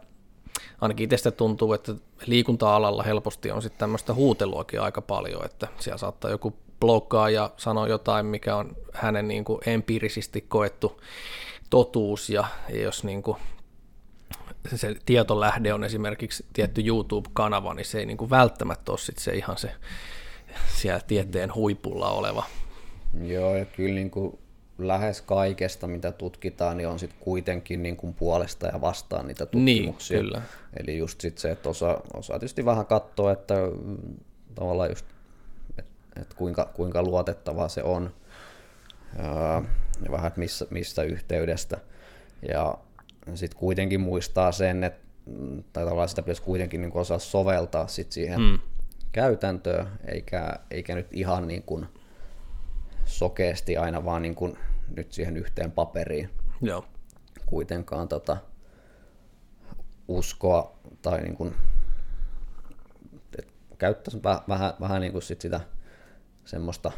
ainakin itsestä tuntuu, että liikunta-alalla helposti on sitten tämmöistä huuteluakin aika paljon, että siellä saattaa joku blokkaa ja sanoa jotain, mikä on hänen niin kuin empiirisesti koettu totuus, ja jos niin kuin se tietolähde on esimerkiksi tietty YouTube-kanava, niin se ei niin kuin välttämättä ole sit se ihan se siellä tieteen huipulla oleva Joo, ja kyllä niin kuin lähes kaikesta, mitä tutkitaan, niin on sitten kuitenkin niin kuin puolesta ja vastaan niitä Niin, tutkimuksia. kyllä. Eli just sit se, että osa, osa tietysti vähän katsoo, että tavallaan just, että et kuinka, kuinka luotettavaa se on, ja, vähän, että missä, mistä yhteydestä. Ja sitten kuitenkin muistaa sen, että mm, tai tavallaan sitä pitäisi kuitenkin niin osaa soveltaa sit siihen mm. käytäntöön, eikä, eikä nyt ihan niin kuin sokeasti aina vaan niin kuin nyt siihen yhteen paperiin Joo. kuitenkaan tota, uskoa tai niin kuin, käyttäisi vähän, vähän, vähän niin kuin sit sitä semmoista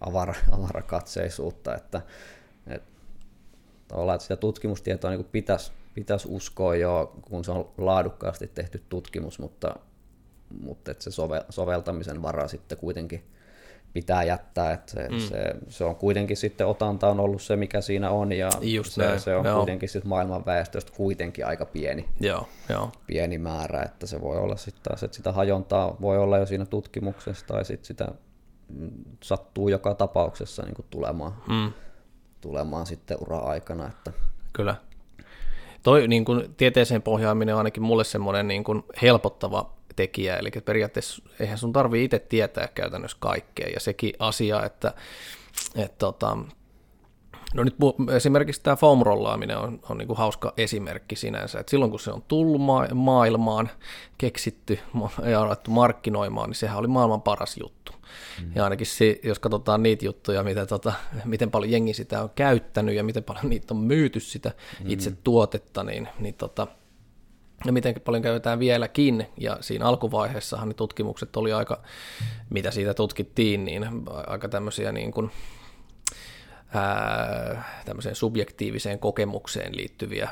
avara, avarakatseisuutta, että, että että sitä tutkimustietoa niin pitäisi, pitäisi uskoa jo, kun se on laadukkaasti tehty tutkimus, mutta, mutta että se sove, soveltamisen vara sitten kuitenkin pitää jättää, että se, mm. se, se, on kuitenkin sitten otanta on ollut se, mikä siinä on, ja Just se, näin, se on joo. kuitenkin sitten maailman väestöstä kuitenkin aika pieni, Joo, joo. pieni määrä, että se voi olla sitten taas, että sitä hajontaa voi olla jo siinä tutkimuksessa, tai sitten sitä mm, sattuu joka tapauksessa niin kuin tulemaan, Mm. tulemaan sitten ura-aikana, että Kyllä. Toi niin kuin, tieteeseen pohjaaminen on ainakin mulle semmoinen niin kuin, helpottava tekijä, eli periaatteessa eihän sun tarvi itse tietää käytännössä kaikkea, ja sekin asia, että, että tota, No nyt esimerkiksi tämä foam-rollaaminen on, on niin kuin hauska esimerkki sinänsä, että silloin kun se on tullut ma- maailmaan, keksitty *laughs* ja alettu markkinoimaan, niin sehän oli maailman paras juttu. Mm. Ja ainakin se, jos katsotaan niitä juttuja, mitä, tota, *laughs* miten paljon jengi sitä on käyttänyt ja miten paljon niitä on myyty sitä mm. itse tuotetta, niin, niin tota, ja miten paljon käytetään vieläkin, ja siinä alkuvaiheessahan ne tutkimukset oli aika, mitä siitä tutkittiin, niin aika tämmöisiä niin kuin, ää, tämmöiseen subjektiiviseen kokemukseen liittyviä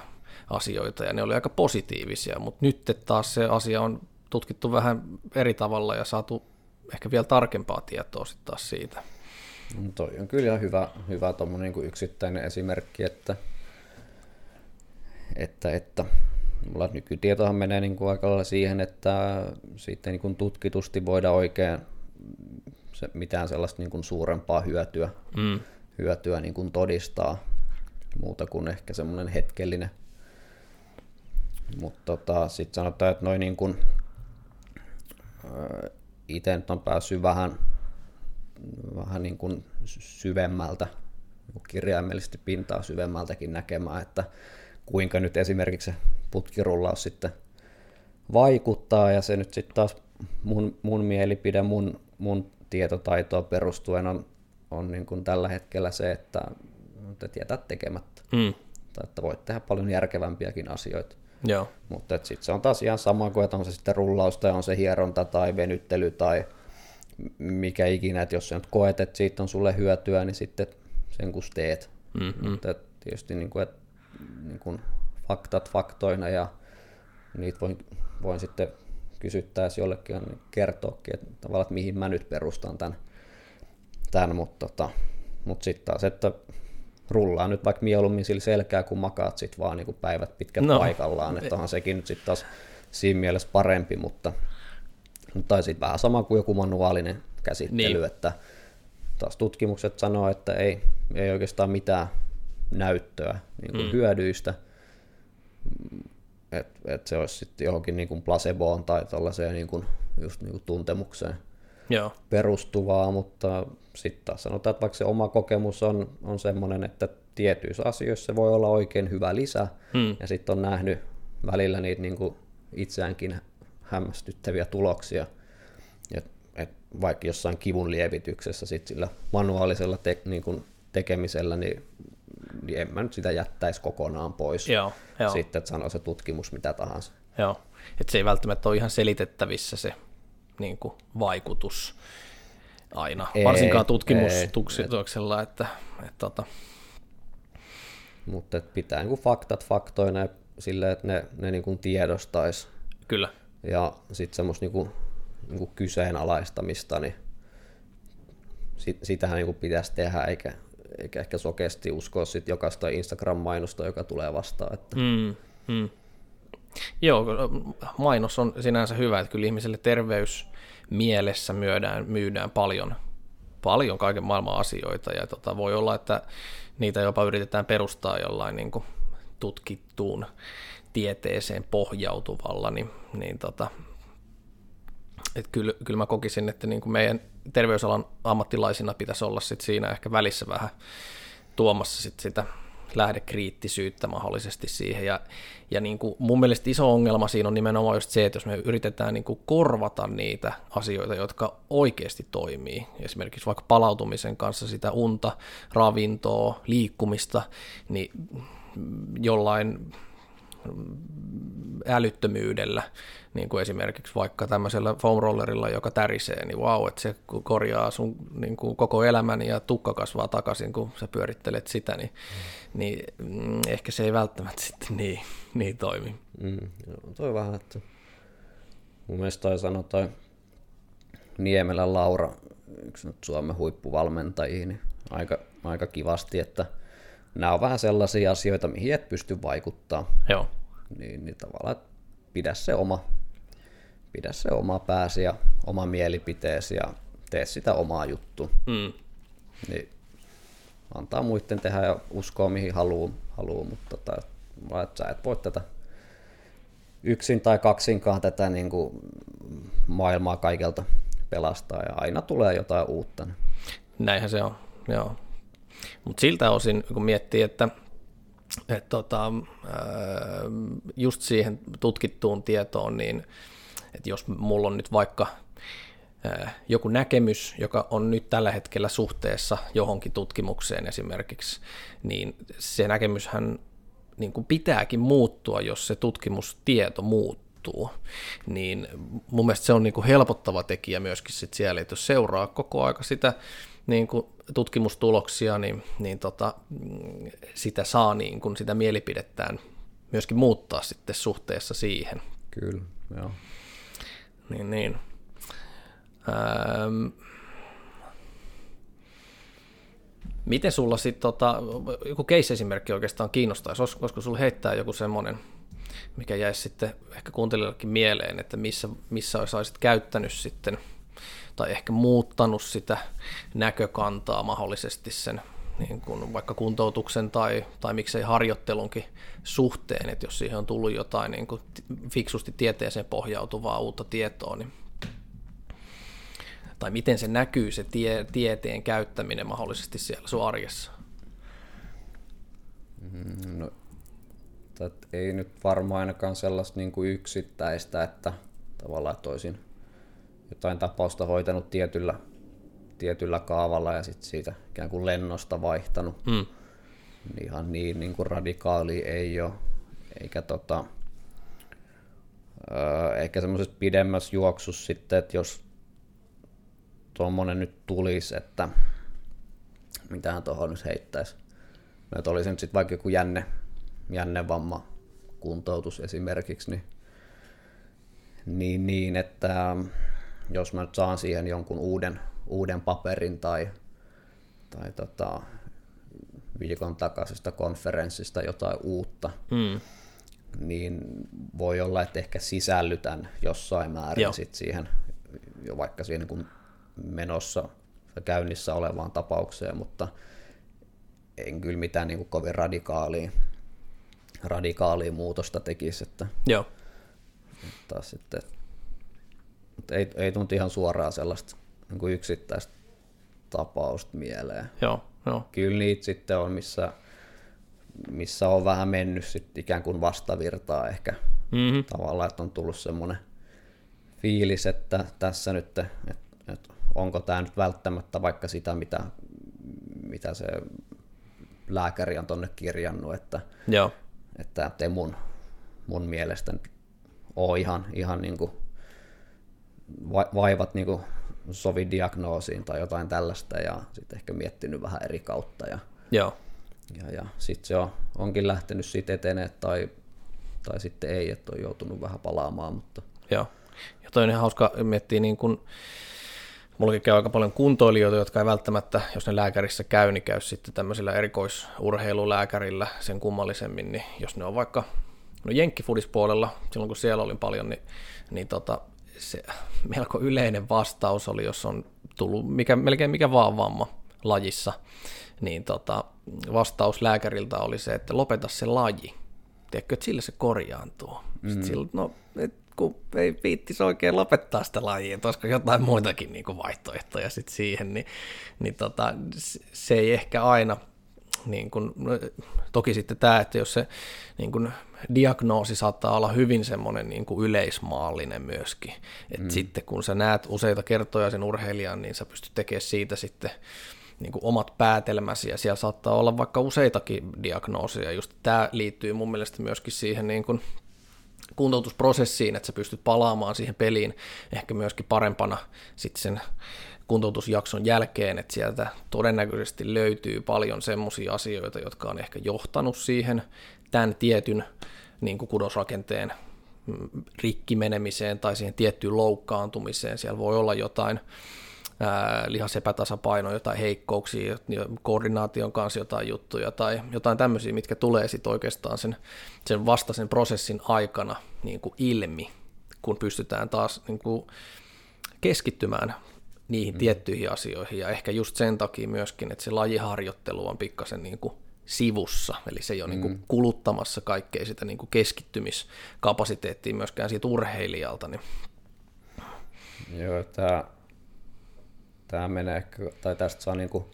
asioita, ja ne oli aika positiivisia, mutta nyt taas se asia on tutkittu vähän eri tavalla ja saatu ehkä vielä tarkempaa tietoa sitten taas siitä. No, toi on kyllä ihan hyvä, hyvä tommonen niin yksittäinen esimerkki, että, että, että mulla nykytietohan menee niin kuin aika lailla siihen, että sitten niin kuin tutkitusti voidaan oikein se, mitään sellaista niin kuin suurempaa hyötyä, Mm. Hyötyä niin kuin todistaa, muuta kuin ehkä semmoinen hetkellinen. Mutta tota, sitten sanotaan, että noin niin kuin, itse nyt on päässyt vähän, vähän niin kuin syvemmältä, kirjaimellisesti pintaa syvemmältäkin näkemään, että kuinka nyt esimerkiksi se putkirullaus sitten vaikuttaa, ja se nyt sitten taas mun, mun mielipide, mun, mun tietotaitoa perustuen on, on niin kuin tällä hetkellä se, että, että jätät tekemättä. Mm. Tai että voit tehdä paljon järkevämpiäkin asioita. Joo, Mutta sitten se on taas ihan sama kuin, että on se sitten rullaus tai on se hieronta tai venyttely tai mikä ikinä, että jos sä nyt koet, että siitä on sulle hyötyä, niin sitten sen kun teet. mm-hmm. Mutta tietysti niin kuin, että, niin kuin faktat faktoina ja niitä voin, voin sitten kysyttäessä jollekin kertoakin, että tavallaan, että mihin mä nyt perustan tämän, tämän mutta, tota, mutta sitten taas, että rullaa nyt vaikka mieluummin sillä selkää, kun makaat sit vaan niin kuin päivät pitkät No. paikallaan, että onhan sekin nyt sitten taas siinä mielessä parempi, mutta, mutta tai sitten vähän sama kuin joku manuaalinen käsittely, niin. että taas tutkimukset sanoo, että ei, ei oikeastaan mitään näyttöä niin kuin mm. hyödyistä, että et se olisi sitten johonkin niin kuin placeboon tai tällaiseen niin kuin, just niin kuin tuntemukseen joo, perustuvaa, mutta sitten taas sanotaan, että vaikka se oma kokemus on, on sellainen, että tietyissä asioissa se voi olla oikein hyvä lisä, Hmm. ja sitten on nähnyt välillä niitä niin kuin itseäänkin hämmästyttäviä tuloksia, et, et vaikka jossain kivun lievityksessä sit sillä manuaalisella te, niin kuin tekemisellä, niin, niin en mä nyt sitä jättäisi kokonaan pois. joo, joo. Sitten, että sanoo se tutkimus mitä tahansa. Joo, että se ei välttämättä ole ihan selitettävissä se niin kuin, vaikutus aina, Ei, varsinkaan tutkimustuksella, että, että tota, Mutta et pitää niin kuin faktat faktoina ja silleen, että ne, ne niin kuin tiedostaisi kyllä, ja sitten semmoista niinku, niinku kyseenalaistamista, niin sit, sitähän niinku pitäisi tehdä, eikä, eikä ehkä sokeasti uskoa sit jokaista Instagram-mainosta, joka tulee vastaan. Että, mm, mm. Joo, mainos on sinänsä hyvä, että kyllä ihmiselle terveys mielessä myydään, myydään paljon, paljon kaiken maailman asioita. Ja tota, voi olla, että niitä jopa yritetään perustaa jollain niin kuin tutkittuun tieteeseen pohjautuvalla, niin, niin tota, et kyllä, kyllä mä kokisin, että niin kuin meidän terveysalan ammattilaisina pitäisi olla sit siinä ehkä välissä vähän tuomassa sit sitä lähdekriittisyyttä mahdollisesti siihen. Ja, ja niin kuin mun mielestä iso ongelma siinä on nimenomaan just se, että jos me yritetään niin kuin korvata niitä asioita, jotka oikeasti toimii, esimerkiksi vaikka palautumisen kanssa sitä unta, ravintoa, liikkumista, niin jollain älyttömyydellä, niin kuin esimerkiksi vaikka tämmöisellä foam rollerilla, joka tärisee, niin wow, että se korjaa sun niin kuin koko elämän ja tukka kasvaa takaisin, kun sä pyörittelet sitä, niin, mm. niin mm, ehkä se ei välttämättä sitten niin, niin toimi. Mm, joo, toi vähän, että mun mielestä toi sanoi toi Niemelän Laura, yksi nyt Suomen huippuvalmentajia, niin aika, aika kivasti, että – nämä on vähän sellaisia asioita, mihin et pysty vaikuttaa. Joo. Niin, niin tavallaan pidä se oma, pidä se oma pääsi ja oma mielipiteesi ja tee sitä omaa juttu. Mm. Niin antaa muiden tehdä ja uskoa mihin haluaa, haluu, mutta tota, että sä et voi tätä yksin tai kaksinkaan tätä niin kuin maailmaa kaikelta pelastaa ja aina tulee jotain uutta. Näinhän se on, joo. Mutta siltä osin, kun miettii, että et tota, just siihen tutkittuun tietoon, niin että jos mulla on nyt vaikka joku näkemys, joka on nyt tällä hetkellä suhteessa johonkin tutkimukseen esimerkiksi, niin se näkemyshän niin kuin pitääkin muuttua, jos se tutkimustieto muuttuu. Niin mun mielestä se on niin kuin helpottava tekijä myöskin sit siellä, että jos seuraa koko aika sitä niin kuin tutkimustuloksia, niin, niin tota, sitä saa niin kuin sitä mielipidettään myöskin muuttaa sitten suhteessa siihen. Kyllä, joo. Niin, niin. Ähm, miten sulla sitten, tota, joku case-esimerkki oikeastaan kiinnostaisi, olisiko sulla heittää joku semmoinen, mikä jäisi sitten ehkä kuuntelijallekin mieleen, että missä, missä olisit käyttänyt sitten – tai ehkä muuttanut sitä näkökantaa mahdollisesti sen niin kuin vaikka kuntoutuksen tai, tai miksei harjoittelunkin suhteen, että jos siihen on tullut jotain niin kuin fiksusti tieteeseen pohjautuvaa uutta tietoa, niin tai miten se näkyy se tie, tieteen käyttäminen mahdollisesti siellä sun arjessa? Mm, no, ei nyt varmaan ainakaan sellaista niin kuin yksittäistä, että tavallaan toisin jotain tapausta hoitanut tietyllä, tietyllä kaavalla ja sitten siitä ikään kuin lennosta vaihtanut. Mm. Ihan niin, niin kuin radikaali ei ole. Eikä tota, öö, ehkä semmoisessa pidemmässä juoksussa sitten, että jos tuommoinen nyt tulisi, että mitähän tuohon nyt heittäisi. No, että olisi nyt sitten vaikka joku jänne, jännevamma kuntoutus esimerkiksi, niin, niin, niin että jos mä nyt saan siihen jonkun uuden, uuden paperin tai, tai tota, viikon takaisesta konferenssista jotain uutta, mm. niin voi olla, että ehkä sisällytän jossain määrin sit siihen, jo vaikka siihen niin menossa käynnissä olevaan tapaukseen, mutta en kyllä mitään niin kuin kovin radikaalia, radikaalia muutosta tekisi. Että, Joo. Taas sitten, ei, ei tunti ihan suoraan sellaista niin kuin yksittäistä tapausta mieleen. Joo, joo. Kyllä niitä sitten on, missä, missä on vähän mennyt sit ikään kuin vastavirtaa ehkä mm-hmm. tavallaan, että on tullut semmoinen fiilis, että tässä nyt, että, että onko tämä nyt välttämättä vaikka sitä, mitä, mitä se lääkäri on tuonne kirjannut, että, Joo. että ei mun, mun mielestä ole ihan, ihan niin kuin vaivat niin kuin sovi diagnoosiin tai jotain tällaista ja sitten ehkä miettinyt vähän eri kautta ja, Joo. ja, ja sitten se on, onkin lähtenyt siitä etenee tai, tai sitten ei, että on joutunut vähän palaamaan. Mutta... Joo, ja toi on ihan hauska miettiä niin kuin, Mullakin käy aika paljon kuntoilijoita, jotka ei välttämättä, jos ne lääkärissä käy, niin käy sitten tämmöisellä erikoisurheilulääkärillä sen kummallisemmin, niin jos ne on vaikka, no jenkkifudispuolella, silloin kun siellä olin paljon, niin, niin tota, se melko yleinen vastaus oli, jos on tullut mikä, melkein mikä vaan vamma lajissa, niin tota, vastaus lääkäriltä oli se, että lopeta se laji. Tiedätkö, että sillä se korjaantuu. Mm. Sillä, no, et, kun ei viittisi oikein lopettaa sitä lajia, että olisiko jotain muitakin niin kuin vaihtoehtoja sit siihen, niin, niin tota, se ei ehkä aina, niin kuin, no, toki sitten tämä, että jos se niin kuin, diagnoosi saattaa olla hyvin semmoinen niin kuin yleismaallinen myöskin, että mm. sitten kun sä näet useita kertoja sen urheilijan, niin sä pystyt tekemään siitä sitten niin kuin omat päätelmäsi, ja siellä saattaa olla vaikka useitakin diagnooseja. Just tämä liittyy mun mielestä myöskin siihen niin kuin kuntoutusprosessiin, että sä pystyt palaamaan siihen peliin ehkä myöskin parempana sitten sen kuntoutusjakson jälkeen, että sieltä todennäköisesti löytyy paljon semmoisia asioita, jotka on ehkä johtanut siihen tämän tietyn niin kuin kudosrakenteen mm, rikkimenemiseen tai siihen tiettyyn loukkaantumiseen. Siellä voi olla jotain lihasepätasapaino, jotain heikkouksia, koordinaation kanssa jotain juttuja tai jotain tämmöisiä, mitkä tulee sitten oikeastaan sen, sen vastaisen prosessin aikana niin kuin ilmi, kun pystytään taas niin kuin keskittymään niihin mm. tiettyihin asioihin ja ehkä just sen takia myöskin, että se lajiharjoittelu on pikkasen niin kuin sivussa, eli se ei ole niinku mm. niin kuin kuluttamassa kaikkea sitä niin kuin keskittymiskapasiteettia myöskään siitä urheilijalta. Niin. Joo, tämä tämä menee, tai tästä saa niin kuin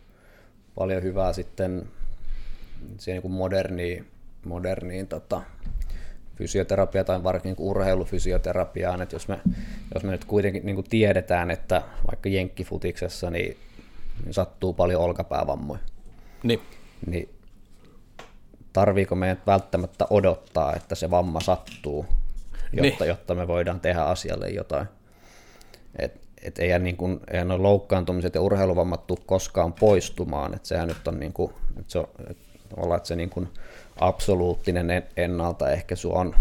paljon hyvää sitten siihen niin kuin moderniin, moderniin tota, fysioterapiaan tai varsinkin niin urheilufysioterapiaan, että jos me, jos me nyt kuitenkin niin kuin tiedetään, että vaikka jenkkifutiksessa niin, niin sattuu paljon olkapäävammoja, niin, niin tarviiko meidän välttämättä odottaa, että se vamma sattuu, jotta, niin. jotta me voidaan tehdä asialle jotain. Et et eihän, niin kuin, eihän nuo loukkaantumiset ja urheiluvammat tule koskaan poistumaan, että sehän nyt on niin kuin, että se on, että että se niin kuin absoluuttinen ennaltaehkäisy on,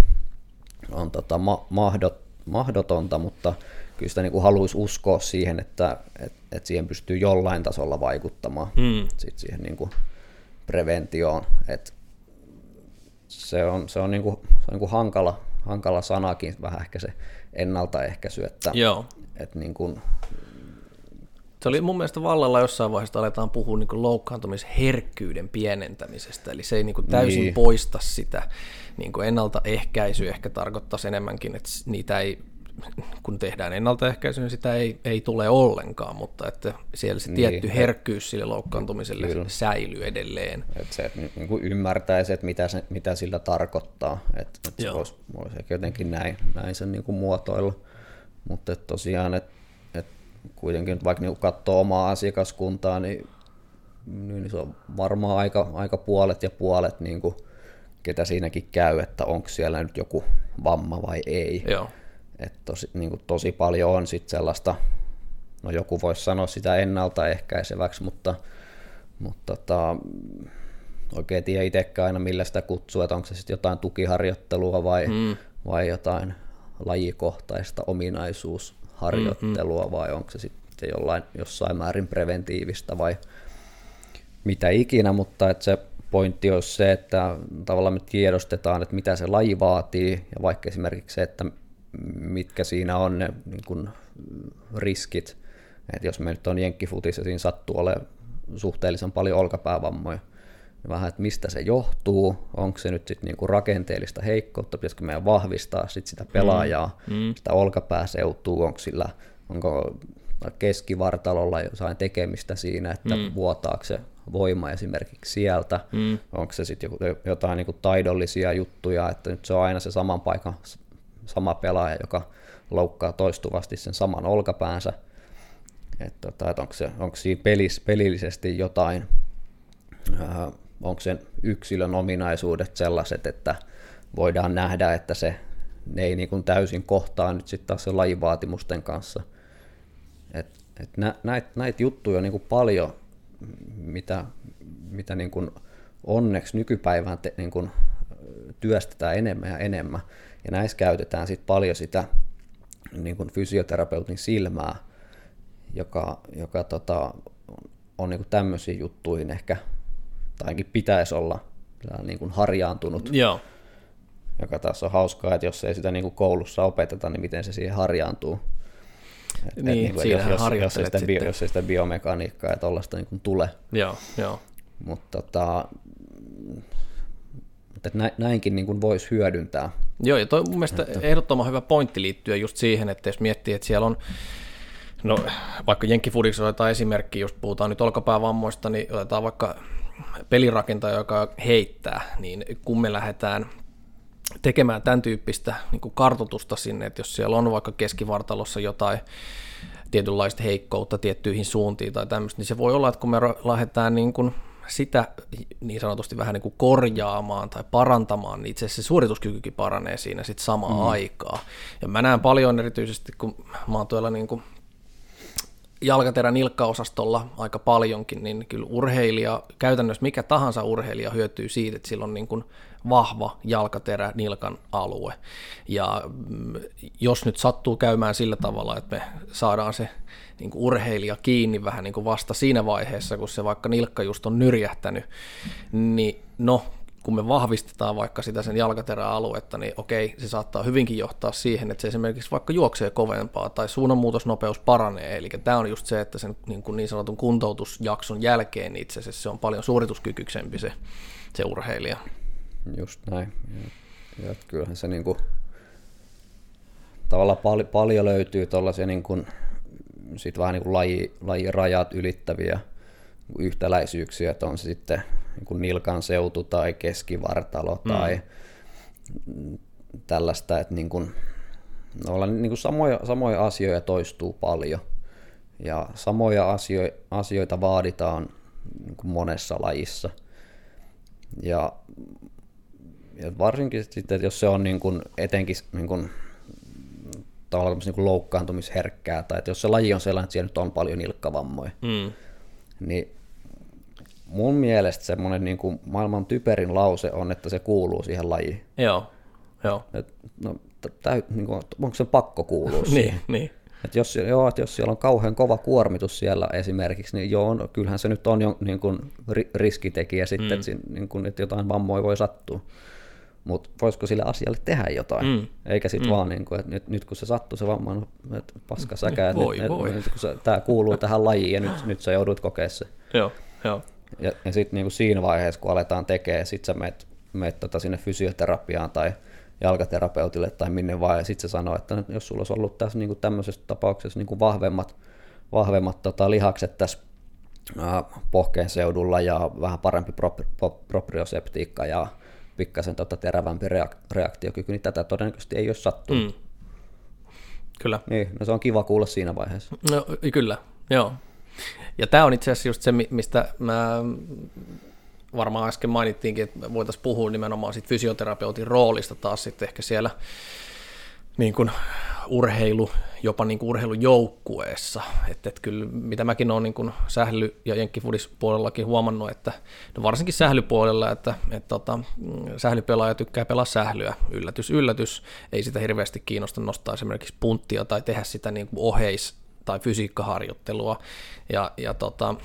on tota ma, mahdot, mahdotonta, mutta kyllä sitä niin kuin haluaisi uskoa siihen, että, että, että siihen pystyy jollain tasolla vaikuttamaan hmm. sit siihen niin kuin preventioon. Et se on, se on, niin kuin, se on niin kuin hankala, hankala sanakin, vähän ehkä se ennaltaehkäisy, että, Joo. että niin kuin, se oli mun mielestä vallalla jossain vaiheessa aletaan puhua niin loukkaantumisherkkyyden pienentämisestä, eli se ei niin kuin täysin niin. poista sitä. Niin kuin ennaltaehkäisy ehkä tarkoittaisi enemmänkin, että niitä ei kun tehdään ennaltaehkäisy, niin sitä ei, ei tule ollenkaan, mutta että siellä se niin, tietty herkkyys sille loukkaantumiselle kyllä. säilyy edelleen. Että se että niin kuin ymmärtäisi, että mitä, se, mitä sillä tarkoittaa, että, että se voisi, voisi jotenkin näin, näin sen niin kuin muotoilla. Mutta että tosiaan, että, että kuitenkin nyt vaikka niin katsoo omaa asiakaskuntaa, niin, niin se on varmaan aika, aika puolet ja puolet, niin kuin, ketä siinäkin käy, että onko siellä nyt joku vamma vai ei. Joo. Et tosi, niin kuin tosi paljon on sit sellaista, no joku voisi sanoa sitä ennaltaehkäiseväksi, mutta, mutta tota, oikein tiedä itsekään aina millä sitä kutsuu, että onko se sitten jotain tukiharjoittelua vai, mm. vai jotain lajikohtaista ominaisuusharjoittelua mm-hmm. vai onko se sitten jollain, jossain määrin preventiivistä vai mitä ikinä, mutta että se pointti olisi se, että tavallaan me tiedostetaan, että mitä se laji vaatii ja vaikka esimerkiksi se, että mitkä siinä on ne niin kuin, riskit. Et jos me nyt on jenkkifutissa, siinä sattuu olemaan suhteellisen paljon olkapäävammoja, niin vähän, että mistä se johtuu, onko se nyt sit niinku rakenteellista heikkoutta, pitäisikö meidän vahvistaa sit sitä pelaajaa, mm. Mm. sitä olkapääseutuu, onko sillä, onko keskivartalolla jotain tekemistä siinä, että mm. vuotaako se voima esimerkiksi sieltä, mm. onko se sitten jotain niinku taidollisia juttuja, että nyt se on aina se saman paikan sama pelaaja, joka loukkaa toistuvasti sen saman olkapäänsä. Että tota, et onko, se, onko siinä pelis, pelillisesti jotain, äh, onko sen yksilön ominaisuudet sellaiset, että voidaan nähdä, että se, ne ei niin kuin täysin kohtaa nyt sitten taas sen lajivaatimusten kanssa. Et, et nä, näitä näit juttuja on niin kuin paljon, mitä, mitä niin kuin onneksi nykypäivään te, niin kuin työstetään enemmän ja enemmän. Ja näissä käytetään sit paljon sitä niin kuin fysioterapeutin silmää, joka, joka tota, on niin kuin tämmöisiin juttuihin ehkä, tai ainakin pitäisi olla niin kuin harjaantunut. Joo. joka taas on hauskaa, että jos ei sitä niin kuin koulussa opeteta, niin miten se siihen harjaantuu. Et, niin, niin kuin, jos, jos, jos, ei sitä bio, jos ei sitä biomekaniikkaa ja tuollaista niin kuin tule. Joo, joo. Mutta tota, että näinkin niin kuin voisi hyödyntää. Joo, ja toi mun mielestä että... ehdottoman hyvä pointti liittyy just siihen, että jos miettii, että siellä on No vaikka Jenkkifudiksi otetaan esimerkki, jos puhutaan nyt olkapäävammoista, niin otetaan vaikka pelirakentaja, joka heittää, niin kun me lähdetään tekemään tämän tyyppistä niin kuin kartotusta sinne, että jos siellä on vaikka keskivartalossa jotain tietynlaista heikkoutta tiettyihin suuntiin tai tämmöistä, niin se voi olla, että kun me lähdetään niin kuin sitä niin sanotusti vähän niin kuin korjaamaan tai parantamaan, niin itse asiassa se suorituskykykin paranee siinä sitten samaan mm. aikaa. Ja mä näen paljon erityisesti, kun mä oon tuolla niin kuin jalkaterän nilkkaosastolla aika paljonkin, niin kyllä urheilija, käytännössä mikä tahansa urheilija hyötyy siitä, että sillä on niin kuin vahva jalkaterä nilkan alue. Ja mm, jos nyt sattuu käymään sillä tavalla, että me saadaan se niin kuin urheilija kiinni vähän niin kuin vasta siinä vaiheessa, kun se vaikka nilkka just on nyrjähtänyt, niin no, kun me vahvistetaan vaikka sitä sen jalkateräaluetta, niin okei, se saattaa hyvinkin johtaa siihen, että se esimerkiksi vaikka juoksee kovempaa tai suunnanmuutosnopeus paranee. Eli tämä on just se, että sen niin, kuin niin sanotun kuntoutusjakson jälkeen itse asiassa se on paljon suorituskykyksempi se, se urheilija. Just näin. Ja, ja kyllähän se niin kuin, tavallaan pal- paljon löytyy tuollaisia niin kuin, sit vähän niin kuin laji, lajirajat ylittäviä yhtäläisyyksiä, että on se sitten niin kuin nilkan seutu tai keskivartalo mm. tai tällaista, että niin kuin, niin kuin samoja, samoja asioita toistuu paljon ja samoja asio, asioita vaaditaan niin kuin monessa lajissa. Ja, ja varsinkin sitten, että jos se on niin kuin etenkin niin kuin, tavallaan niin kuin loukkaantumisherkkää, tai että jos se laji on sellainen, että siellä nyt on paljon nilkkavammoja, mm. niin mun mielestä semmoinen niin kuin maailman typerin lause on, että se kuuluu siihen lajiin. Joo, joo. Et, no, täy, niin kuin, onko se pakko kuulua *laughs* niin, niin. Et jos, joo, että jos siellä on kauhean kova kuormitus siellä esimerkiksi, niin joo, no, kyllähän se nyt on jo niin kuin riskitekijä sitten, mm. että, niin kuin, että jotain vammoja voi sattua. Mutta voisiko sille asialle tehdä jotain? Mm. Eikä sitten mm. vaan, niin kuin, että nyt, nyt kun se sattuu se vamma, no, että paska säkä, että voi, nyt, voi. nyt, kun se, tämä kuuluu tähän lajiin ja nyt, nyt sä joudut kokea se. Joo, joo. Ja, ja sitten niinku siinä vaiheessa, kun aletaan tekemään, sitten sä meet, meet tota sinne fysioterapiaan tai jalkaterapeutille tai minne vaan, ja sitten se sanoo, että jos sulla olisi ollut tässä niinku tämmöisessä tapauksessa niinku vahvemmat, vahvemmat tota, lihakset tässä pohkeen seudulla ja vähän parempi proprioseptiikka ja pikkasen tota terävämpi reak- reaktiokyky, niin tätä todennäköisesti ei ole sattunut. Mm. Kyllä. Niin, no se on kiva kuulla siinä vaiheessa. No, kyllä, joo. Ja tämä on itse asiassa just se, mistä mä varmaan äsken mainittiinkin, että voitaisiin puhua nimenomaan siitä fysioterapeutin roolista taas sitten ehkä siellä niin kuin urheilu, jopa niin kuin urheilujoukkueessa. Että, että kyllä, mitä mäkin olen niin kuin sähly- ja jenkkifudispuolellakin huomannut, että no varsinkin sählypuolella, että, että tota, sählypelaaja tykkää pelaa sählyä. Yllätys, yllätys. Ei sitä hirveästi kiinnosta nostaa esimerkiksi punttia tai tehdä sitä niin kuin oheis tai fysiikkaharjoittelua. Ja, ja tota,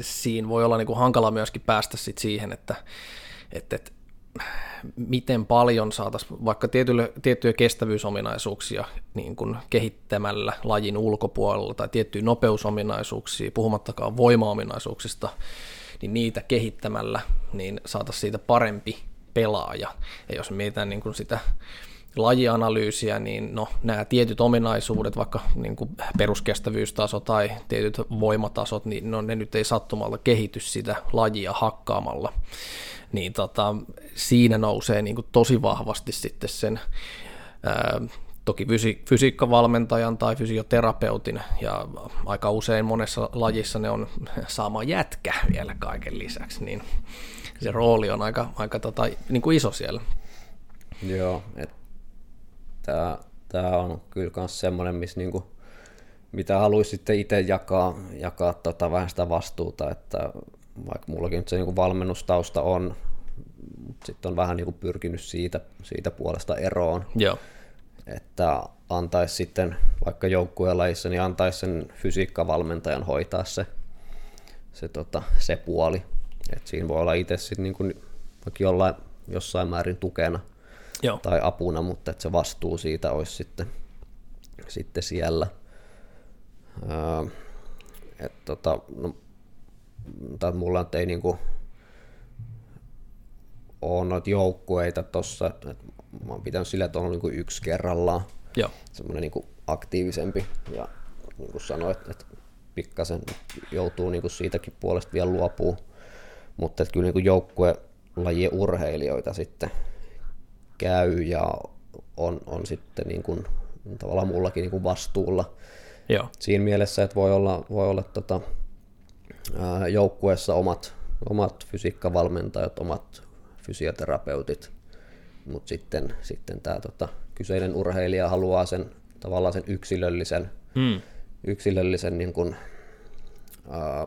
siinä voi olla niin kuin hankala myöskin päästä sit siihen, että, että, että miten paljon saataisiin vaikka tietylle, tiettyjä kestävyysominaisuuksia niin kuin kehittämällä lajin ulkopuolella tai tiettyjä nopeusominaisuuksia, puhumattakaan voimaominaisuuksista, niin niitä kehittämällä niin saataisiin siitä parempi pelaaja. Ja jos mietitään niin kuin sitä lajianalyysiä, niin no, nämä tietyt ominaisuudet, vaikka niin kuin peruskestävyystaso tai tietyt voimatasot, niin no, ne nyt ei sattumalta kehity sitä lajia hakkaamalla. Niin tota, siinä nousee niin kuin tosi vahvasti sitten sen ää, toki fysi- fysiikkavalmentajan tai fysioterapeutin, ja aika usein monessa lajissa ne on *laughs* sama jätkä vielä kaiken lisäksi, niin se rooli on aika, aika tota, niin kuin iso siellä. Joo, et Tämä, tämä on kyllä myös semmoinen, missä niinku, mitä haluaisi sitten itse jakaa, jakaa tota vähän sitä vastuuta, että vaikka mullakin nyt se niinku valmennustausta on, mutta sitten on vähän niinku pyrkinyt siitä, siitä puolesta eroon. Joo. Että antaisi sitten vaikka joukkueen lajissa, niin antaisi sen fysiikkavalmentajan hoitaa se, se, tota, se puoli. Et siinä voi olla itse sitten niinku, vaikka jollain, jossain määrin tukena – Joo. tai apuna, mutta että se vastuu siitä olisi sitten, sitten siellä. Öö, et tota, no, tai mulla nyt ei niinku ole noita joukkueita tuossa, mä oon pitänyt sillä, että on niinku yksi kerrallaan, Joo. semmoinen niinku aktiivisempi, ja niin kuin sanoit, että pikkasen joutuu niinku siitäkin puolesta vielä luopuu, mutta että kyllä niinku joukkuelajien urheilijoita sitten käy ja on, on sitten niin kuin, tavallaan mullakin niin kuin vastuulla Joo. siinä mielessä, että voi olla, voi olla tota, joukkueessa omat, omat fysiikkavalmentajat, omat fysioterapeutit, mutta sitten, sitten tämä tota, kyseinen urheilija haluaa sen tavallaan sen yksilöllisen, Mm. yksilöllisen niin kuin, ää,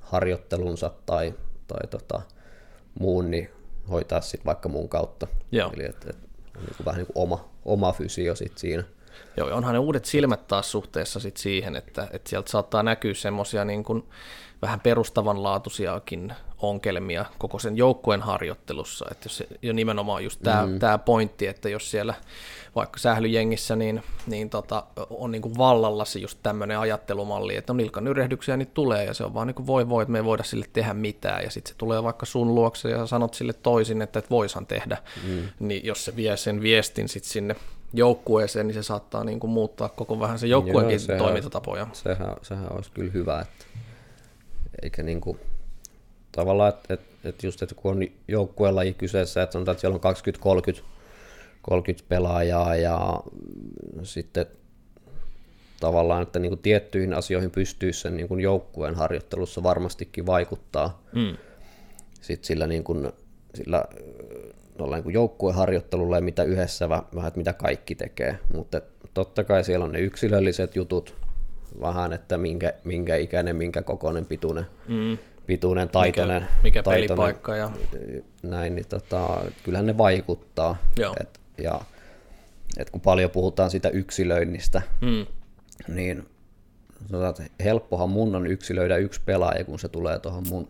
harjoittelunsa tai, tai tota, muun, niin hoitaa sitten vaikka mun kautta. Joo. Eli et, et, on niin kuin vähän niin kuin oma, oma fysio sit siinä. Joo, ja onhan ne uudet silmät taas suhteessa sit siihen, että, että sieltä saattaa näkyä semmoisia niin kuin vähän perustavanlaatuisiakin ongelmia koko sen joukkueen harjoittelussa. Että jos jo nimenomaan just tämä mm. Tää pointti, että jos siellä vaikka sählyjengissä niin, niin tota, on niin kuin vallalla se just tämmöinen ajattelumalli, että no nilkan yrehdyksiä niitä tulee ja se on vaan niin kuin voi voi, että me ei voida sille tehdä mitään ja sitten se tulee vaikka sun luokse ja sanot sille toisin, että et voisan tehdä, mm. niin jos se vie sen viestin sitten sinne joukkueeseen, niin se saattaa niin kuin muuttaa koko vähän se joukkueenkin Joo, sehän- toimintatapoja. Sehän, sehän olisi kyllä hyvä, että eikä niin kuin, tavallaan, että, että, että just, että kun on joukkuelaji kyseessä, että sanotaan, että siellä on 20-30 30 pelaajaa ja sitten tavallaan, että niin kuin tiettyihin asioihin pystyy sen niin kuin joukkueen harjoittelussa varmastikin vaikuttaa. Mm. Sitten sillä, niin kuin, sillä noilla niin kuin joukkueharjoittelulla ja mitä yhdessä, vä- vähän, mitä kaikki tekee. Mutta totta kai siellä on ne yksilölliset jutut, vähän, että minkä, minkä ikäinen, minkä kokoinen, pituinen, Mm. pituinen taitoinen. mikä, mikä taitoinen, pelipaikka ja Näin, niin tota, kyllähän ne vaikuttaa. Joo. Et, ja et kun paljon puhutaan sitä yksilöinnistä, mm. niin sanotaan, että helppohan mun on yksilöidä yksi pelaaja, kun se tulee tuohon mun,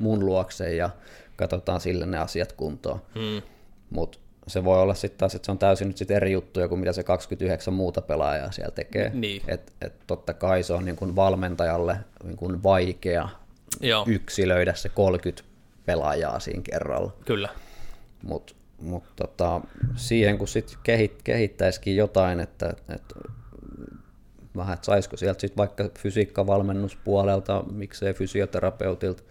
mun luokse ja katsotaan sille ne asiat kuntoon. Mm. Mutta se voi olla sitten taas, että se on täysin nyt sit eri juttuja kuin mitä se 29 muuta pelaajaa siellä tekee. Niin. Et, et totta kai se on niin kuin valmentajalle niin kuin vaikea Joo, yksilöidä se 30 pelaajaa siinä kerralla. kyllä. Mutta mut tota, siihen kun sitten kehit, kehittäisikin jotain, että, että vähän, että saisiko sieltä sitten vaikka fysiikkavalmennuspuolelta, miksei fysioterapeutilta,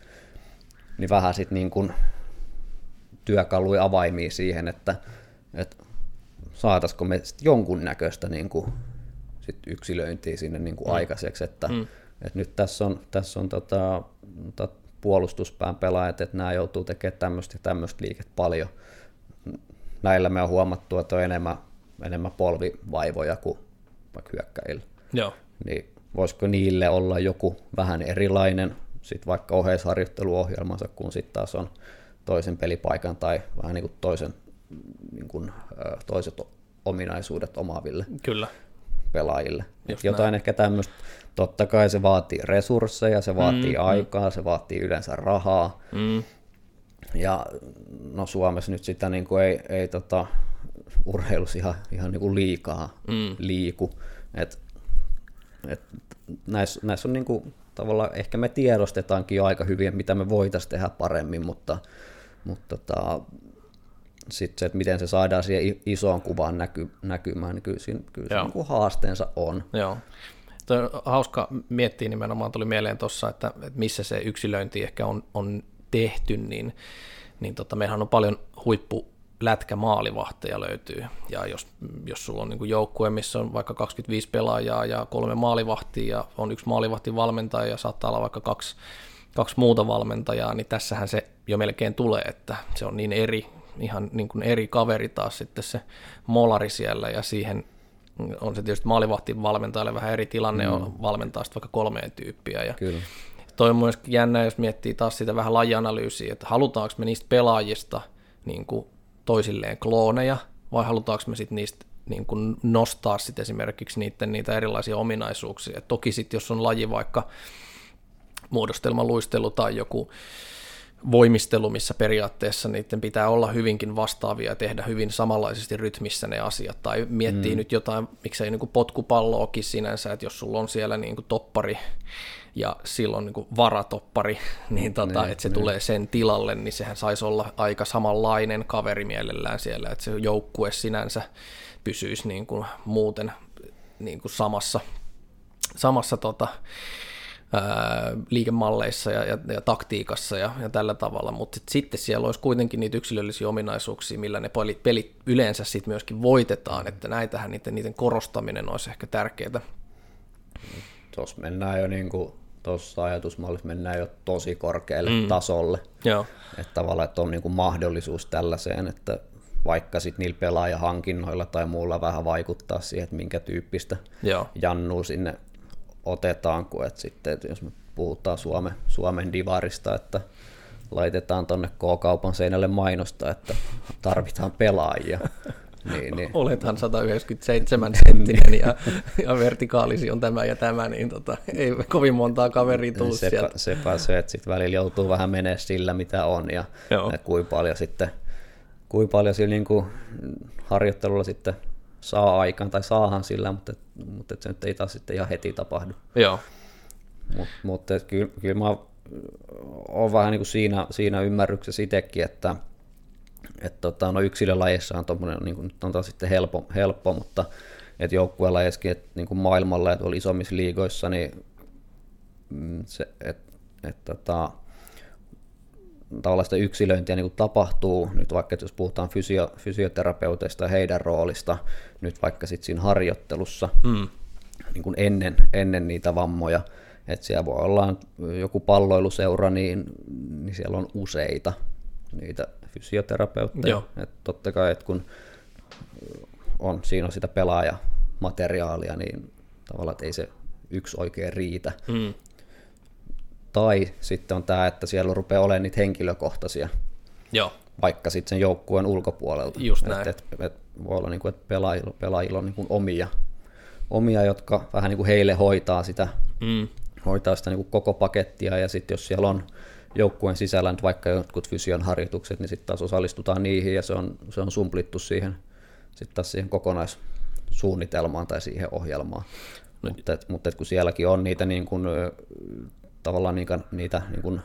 niin vähän sitten niin kuin työkaluja avaimia siihen, että, että saataisiko me sit jonkunnäköistä niin kuin sit yksilöintiä sinne niin kuin aikaiseksi, että, Mm. että nyt tässä on, tässä on tota, tota puolustuspään pelaajat, että nämä joutuu tekemään tämmöistä ja tämmöistä liiket paljon. Näillä me on huomattu, että on enemmän, enemmän polvivaivoja kuin vaikka hyökkäillä. Joo, Niin voisiko niille olla joku vähän erilainen sit vaikka oheisharjoitteluohjelmansa, kun sitten taas on toisen pelipaikan tai vähän niin kuin toisen, niin kuin, toiset ominaisuudet omaaville kyllä. pelaajille. Just Jotain ehkä tämmöistä, totta kai se vaatii resursseja, se vaatii mm, aikaa, se vaatii yleensä rahaa, Mm. ja no Suomessa nyt sitä niin kuin ei, ei tota, urheilussa ihan, ihan niin kuin liikaa Mm. liiku. Et, et näissä, näissä on niin kuin, tavallaan, ehkä me tiedostetaankin jo aika hyvin, mitä me voitaisiin tehdä paremmin, mutta, mutta tota, sitten se, että miten se saadaan siihen isoon kuvaan näky, näkymään, niin kyllä, siinä, kyllä Joo. niin haasteensa on. Joo. Toi on hauska miettiä nimenomaan, tuli mieleen tuossa, että, että missä se yksilöinti ehkä on, on tehty, niin, niin tota, meillähän on paljon huippu lätkämaalivahteja löytyy, ja jos, jos sulla on niin joukkue, missä on vaikka 25 pelaajaa ja kolme maalivahtia, ja on yksi maalivahtivalmentaja ja saattaa olla vaikka kaksi, kaksi muuta valmentajaa, niin tässähän se jo melkein tulee, että se on niin eri, ihan niin kuin eri kaveri taas sitten se molari siellä, ja siihen on se tietysti maalivahtin valmentajalle vähän eri tilanne mm. on valmentaa sitten vaikka kolmeen tyyppiä. Ja Kyllä. toi on myös jännä, jos miettii taas sitä vähän lajianalyysiä, että halutaanko me niistä pelaajista niin kuin toisilleen klooneja, vai halutaanko me sitten niistä niin kuin nostaa sitten esimerkiksi niiden niitä erilaisia ominaisuuksia. Et toki sitten jos on laji vaikka muodostelmaluistelu tai joku voimistelu, missä periaatteessa niiden pitää olla hyvinkin vastaavia ja tehdä hyvin samanlaisesti rytmissä ne asiat. Tai miettii mm. nyt jotain, miksei niin kuin potkupalloakin sinänsä, että jos sulla on siellä niin kuin toppari ja silloin niin varatoppari, *laughs* niin, tota, niin että se niin. tulee sen tilalle, niin sehän saisi olla aika samanlainen kaveri mielellään siellä, että se joukkue sinänsä pysyisi niin kuin muuten niin kuin samassa, samassa tota, ää, liikemalleissa ja, ja, ja taktiikassa ja, ja tällä tavalla, mutta sit, sitten siellä olisi kuitenkin niitä yksilöllisiä ominaisuuksia, millä ne pelit, pelit yleensä sitten myöskin voitetaan, että näitähän niiden, niiden korostaminen olisi ehkä tärkeää. Tuossa mennään jo niin kuin tuossa ajatusmallissa mennään jo tosi korkealle mm. tasolle. Joo. Että tavallaan että on niin kuin mahdollisuus tällaiseen, että vaikka sitten niillä pelaajahankinnoilla tai muulla vähän vaikuttaa siihen, että minkä tyyppistä Joo. jannua sinne otetaan, kun että sitten, että jos me puhutaan Suome, Suomen divarista, että laitetaan tuonne K-kaupan seinälle mainosta, että tarvitaan pelaajia. *laughs* niin, niin. Olethan 197 senttinen ja, ja vertikaalisi on tämä ja tämä, niin tota, ei kovin montaa kaveria tule sepä, sieltä. Sepä se, että sitten välillä joutuu vähän menee sillä, mitä on ja, ja kuinka paljon sitten kuinka paljon sillä niin kuin harjoittelulla sitten saa aikaan, tai saahan sillä, mutta, mutta se nyt ei taas sitten ihan heti tapahdu. Joo. Mut, mutta kyllä, kyllä mä oon vähän niin kuin siinä, siinä ymmärryksessä itsekin, että että tota, no yksilölajissa on tuommoinen, niin kuin, on taas sitten helppo, helppo mutta että joukkuelajissakin, että niin kuin maailmalla ja tuolla isommissa liigoissa, niin mm, se, että et, tota, tällaista yksilöintiä niin kuin tapahtuu, nyt vaikka jos puhutaan fysio, fysioterapeuteista ja heidän roolista, nyt vaikka sitten siinä harjoittelussa mm. niin kuin ennen, ennen niitä vammoja, että siellä voi olla joku palloiluseura, niin, niin siellä on useita niitä fysioterapeutteja. Että totta kai, että kun on, siinä on sitä pelaajamateriaalia, niin tavallaan että ei se yksi oikein riitä. Mm. Tai sitten on tämä, että siellä rupeaa olemaan niitä henkilökohtaisia, Joo. vaikka sitten sen joukkueen ulkopuolelta. Just näin. Et, et, et voi olla, niin kuin, että pelaajilla, pelaajilla on niin kuin omia, omia, jotka vähän niin kuin heille hoitaa sitä, mm. hoitaa sitä niin kuin koko pakettia, ja sitten jos siellä on joukkueen sisällä nyt vaikka jotkut fysion harjoitukset, niin sitten taas osallistutaan niihin, ja se on, se on sumplittu siihen, sitten taas siihen kokonaissuunnitelmaan tai siihen ohjelmaan. No. Mutta, et, mutta et kun sielläkin on niitä niin kuin, tavallaan niitä, niitä niin kuin,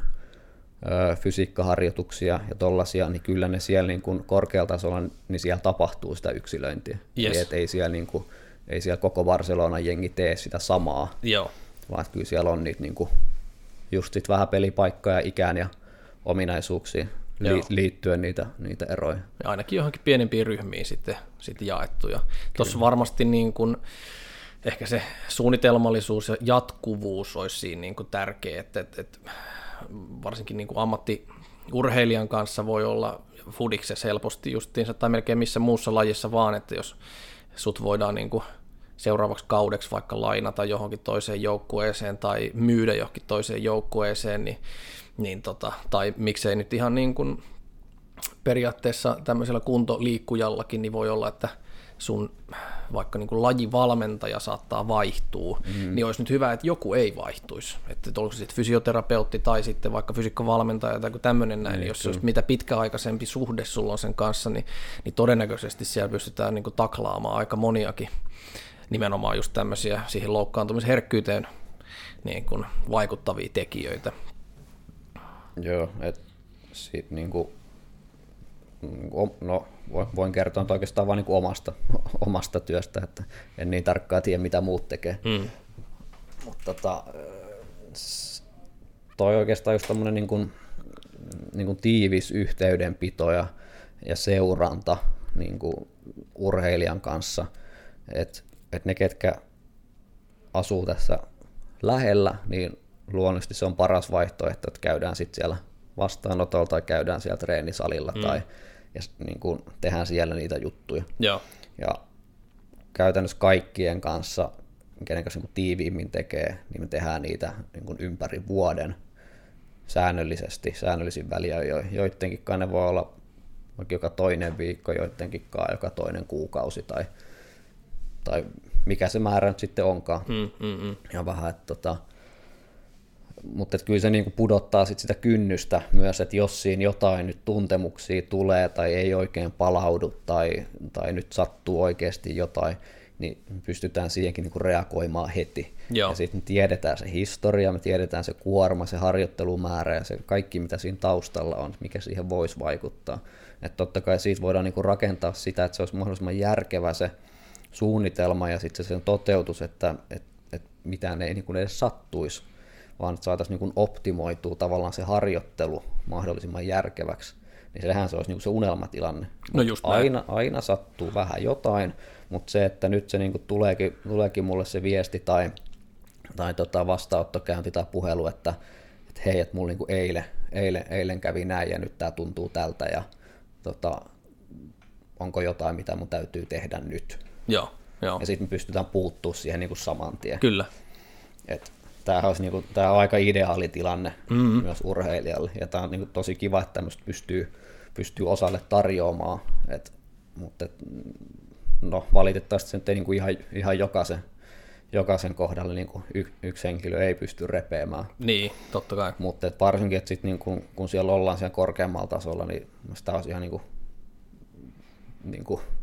ö, fysiikkaharjoituksia ja tollaisia, niin kyllä ne siellä niin kuin korkealla tasolla, niin siellä tapahtuu sitä yksilöintiä. Yes. Et ei, siellä niin kuin, ei siellä koko Barcelona jengi tee sitä samaa, Joo. vaan kyllä siellä on niitä niin kuin, just sit vähän pelipaikkoja, ikään ja ominaisuuksia li- liittyen niitä, niitä eroja. Ja ainakin johonkin pienempiin ryhmiin sitten, sitten jaettu. Tuossa varmasti niin kuin, ehkä se suunnitelmallisuus ja jatkuvuus olisi siinä niin kuin tärkeä, että, että, että varsinkin niin kuin ammattiurheilijan kanssa voi olla fudiksessa helposti justiinsa tai melkein missä muussa lajissa vaan, että jos sut voidaan niin kuin seuraavaksi kaudeksi vaikka lainata johonkin toiseen joukkueeseen tai myydä johonkin toiseen joukkueeseen, niin, niin tota, tai miksei nyt ihan niin kuin periaatteessa tämmöisellä kuntoliikkujallakin, niin voi olla, että sun vaikka niin kuin lajivalmentaja saattaa vaihtua, mm. niin olisi nyt hyvä, että joku ei vaihtuisi. Että onko se sitten fysioterapeutti tai sitten vaikka fysiikkavalmentaja tai tämmöinen näin, niin jos se olisi mitä pitkäaikaisempi suhde sulla on sen kanssa, niin, niin todennäköisesti siellä pystytään niin kuin taklaamaan aika moniakin nimenomaan just tämmöisiä siihen loukkaantumisherkkyyteen niin kuin vaikuttavia tekijöitä. Joo, että sitten niin kuin no, voin kertoa että oikeastaan vain niin omasta, *laughs* omasta työstä, että en niin tarkkaan tiedä, mitä muut tekee. Mm. Mutta tota, toi oikeastaan just tämmöinen niin kuin, niin kuin tiivis yhteydenpito ja, ja seuranta niin kuin urheilijan kanssa, että et ne, ketkä asuu tässä lähellä, niin luonnollisesti se on paras vaihtoehto, että käydään sitten siellä vastaanotolla tai käydään siellä treenisalilla mm. tai ja niin kuin tehdään siellä niitä juttuja. Joo. Ja käytännössä kaikkien kanssa, kenen kanssa niin tiiviimmin tekee, niin me tehdään niitä niin kuin ympäri vuoden säännöllisesti, säännöllisin väliä. Joidenkin ne voi olla vaikka joka toinen viikko, joidenkin joka toinen kuukausi tai, tai mikä se määrä nyt sitten onkaan. Mm, mm, mm. Ja vähän, että tota, mutta kyllä se niinku pudottaa sit sitä kynnystä myös, että jos siinä jotain nyt tuntemuksia tulee tai ei oikein palaudu tai, tai nyt sattuu oikeasti jotain, niin pystytään siihenkin niinku reagoimaan heti. Joo. Ja sitten tiedetään se historia, me tiedetään se kuorma, se harjoittelumäärä ja se kaikki, mitä siinä taustalla on, mikä siihen voisi vaikuttaa. Että totta kai siitä voidaan niinku rakentaa sitä, että se olisi mahdollisimman järkevä se suunnitelma ja sitten se sen toteutus, että et, et mitään ei niinku edes sattuisi, vaan että saataisiin niinku optimoitua tavallaan se harjoittelu mahdollisimman järkeväksi. Niin sehän se olisi niinku se unelmatilanne. No just näin. aina, aina sattuu vähän jotain, mutta se, että nyt se niinku tuleekin, tuleekin mulle se viesti tai, tai tota vastaanottokäynti tai puhelu, että, että hei, että mulla niinku eilen, eilen, eilen kävi näin ja nyt tämä tuntuu tältä ja tota, onko jotain, mitä mun täytyy tehdä nyt. Joo, joo. Ja sitten me pystytään puuttuu siihen niinku saman tien. Kyllä. Et tämähän olisi niinku, tää on aika ideaali tilanne mm-hmm. myös urheilijalle. Ja tämä on niinku tosi kiva, että tämmöistä pystyy, pystyy osalle tarjoamaan. Et, mutta et, no, valitettavasti se nyt ei niinku ihan, ihan jokaisen, jokaisen kohdalla niinku y, yksi henkilö ei pysty repeämään. Niin, totta kai. Mutta et varsinkin, että sit niinku, kun siellä ollaan siellä korkeammalla tasolla, niin sitä olisi ihan niinku, niinku, no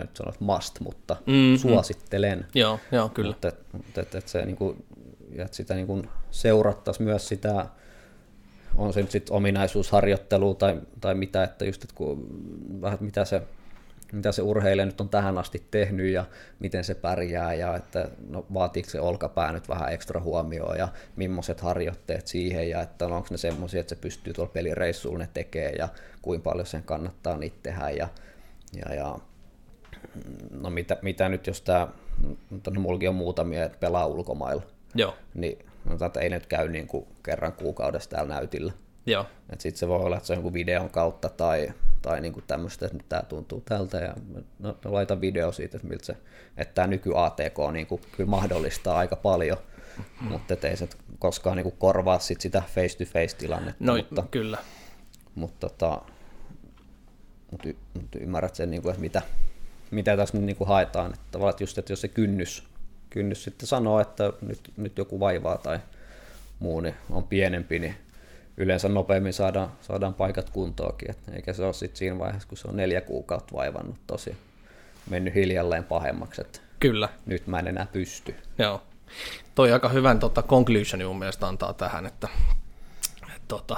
nyt sanot must, mutta mm-hmm. suosittelen. Joo, joo, kyllä. Mutta et, mutta et, et se niinku, ja että sitä niinku seurattaisiin myös sitä, on se nyt sitten ominaisuusharjoittelu tai, tai mitä, että just, että kun, vähän, että mitä se mitä se urheilija nyt on tähän asti tehnyt ja miten se pärjää ja että no, vaatiiko se olkapää nyt vähän ekstra huomioon ja millaiset harjoitteet siihen ja että no, onko ne semmoisia, että se pystyy tuolla pelireissuilla ne tekee ja kuinka paljon sen kannattaa niitä tehdä ja, ja, ja no mitä, mitä nyt jos tämä, no, mullakin on muutamia, että pelaa ulkomailla, Joo, niin no, että ei nyt käy niin kuin kerran kuukaudessa täällä näytillä. joo, Sitten se voi olla, että se on jonkun videon kautta tai, tai niin kuin tämmöistä, että nyt tämä tuntuu tältä ja no, no, laita video siitä, että, miltä se, että tämä nyky ATK niin kuin, kyllä mahdollistaa aika paljon, mutta et ei se koskaan niin kuin korvaa sit sitä face-to-face tilannetta, no mutta, kyllä. mutta, tota, mutta, y, mutta ymmärrät sen, niin kuin, että mitä, mitä tässä nyt niin kuin haetaan, että tavallaan just, että jos se kynnys, kynnys sitten sanoo, että nyt, nyt joku vaivaa tai muu niin on pienempi, niin yleensä nopeammin saadaan, saadaan paikat kuntoonkin, että eikä se ole sitten siinä vaiheessa, kun se on neljä kuukautta vaivannut tosi mennyt hiljalleen pahemmaksi, että Kyllä, nyt mä en enää pysty. joo. Toi aika hyvän tota, conclusioni mun mielestä antaa tähän, että, että tota,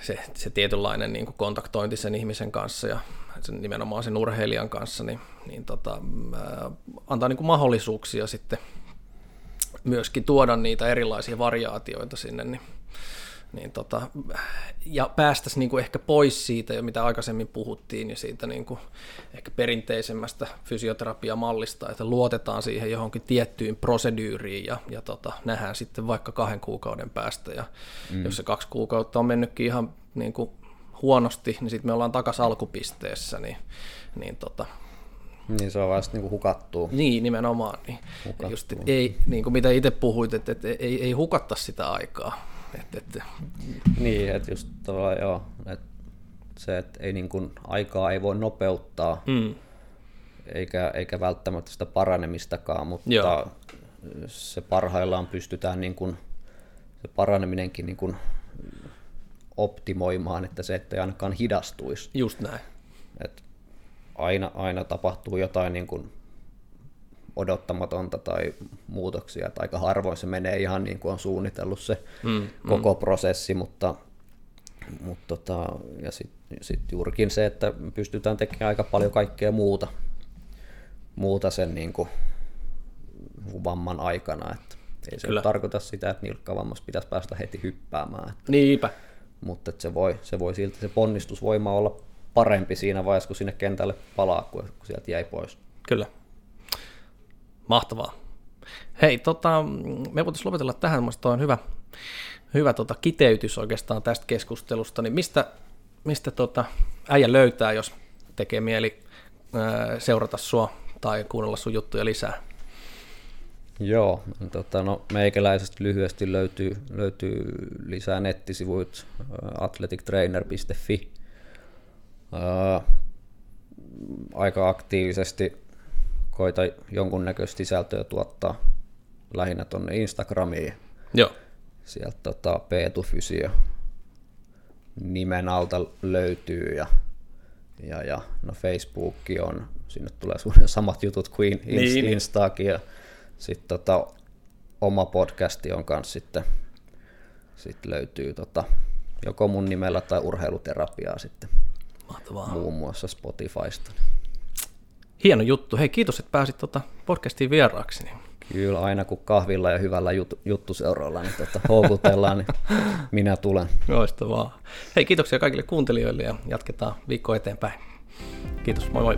se, se tietynlainen niin kontaktointi sen ihmisen kanssa ja sen, nimenomaan sen urheilijan kanssa, niin, niin tota, ää, antaa niin kuin mahdollisuuksia sitten myöskin tuoda niitä erilaisia variaatioita sinne, niin, niin tota, ja päästäisiin niin kuin ehkä pois siitä, jo mitä aikaisemmin puhuttiin, ja siitä niin kuin ehkä perinteisemmästä fysioterapiamallista, että luotetaan siihen johonkin tiettyyn prosedyyriin, ja, ja tota, nähdään sitten vaikka kahden kuukauden päästä, ja mm. jos se kaksi kuukautta on mennytkin ihan niin kuin huonosti, niin sitten me ollaan takaisin alkupisteessä, niin, niin tota, Niin se on vasta niin hukattua. niin, nimenomaan. Niin. Hukattua. Just, et ei, niin kuin mitä itse puhuit, että et, ei, ei hukatta sitä aikaa. Et, et, Niin, että just tavallaan joo, että se, että ei niin kuin, aikaa ei voi nopeuttaa, mm, eikä, eikä välttämättä sitä paranemistakaan, mutta Joo. se parhaillaan pystytään niin kuin, se paraneminenkin niin kuin optimoimaan, että se ettei ainakaan hidastuisi. just näin. Et aina, aina tapahtuu jotain niin kuin odottamatonta tai muutoksia, että aika harvoin se menee ihan niin kuin on suunnitellut se Mm, koko prosessi, mutta, mutta tota, ja sitten sit juurikin se, että pystytään tekemään aika paljon kaikkea muuta, muuta sen niin kuin vamman aikana, että ei se Kyllä. tarkoita sitä, että nilkkavammassa pitäisi päästä heti hyppäämään, että, Niinpä. Mutta se, voi, se voi silti se ponnistusvoima olla parempi siinä vaiheessa, kun sinne kentälle palaa, kun, kun sieltä jäi pois. Kyllä. Mahtavaa. Hei, tota, me voitaisiin lopetella tähän, mutta on hyvä, hyvä tota, kiteytys oikeastaan tästä keskustelusta, niin mistä, mistä tota, äijä löytää, jos tekee mieli ää, seurata sua tai kuunnella sun juttuja lisää? Joo, tota, no, meikäläisestä lyhyesti löytyy, löytyy lisää nettisivuit ä, athletictrainer.fi. Ää, aika aktiivisesti koita jonkunnäköistä sisältöä tuottaa, lähinnä tuonne Instagramiin. Joo. Sieltä tota, Peetu Fysio nimen alta löytyy ja, ja, ja no Facebook on, sinne tulee suunnilleen samat jutut kuin Inst- Niin. Instaakin ja sitten tota, oma podcasti on kanssa sitten sit löytyy tota, joko mun nimellä tai urheiluterapiaa sitten Mahtavaa. muun muassa Spotifysta. Hieno juttu. Hei, kiitos, että pääsit tota podcastiin vieraaksi. Niin Kyllä aina kun kahvilla ja hyvällä jut- juttuseuralla niin tota, houkutellaan, niin minä tulen. Loistavaa. Hei, kiitoksia kaikille kuuntelijoille ja jatketaan viikko eteenpäin. Kiitos, moi moi.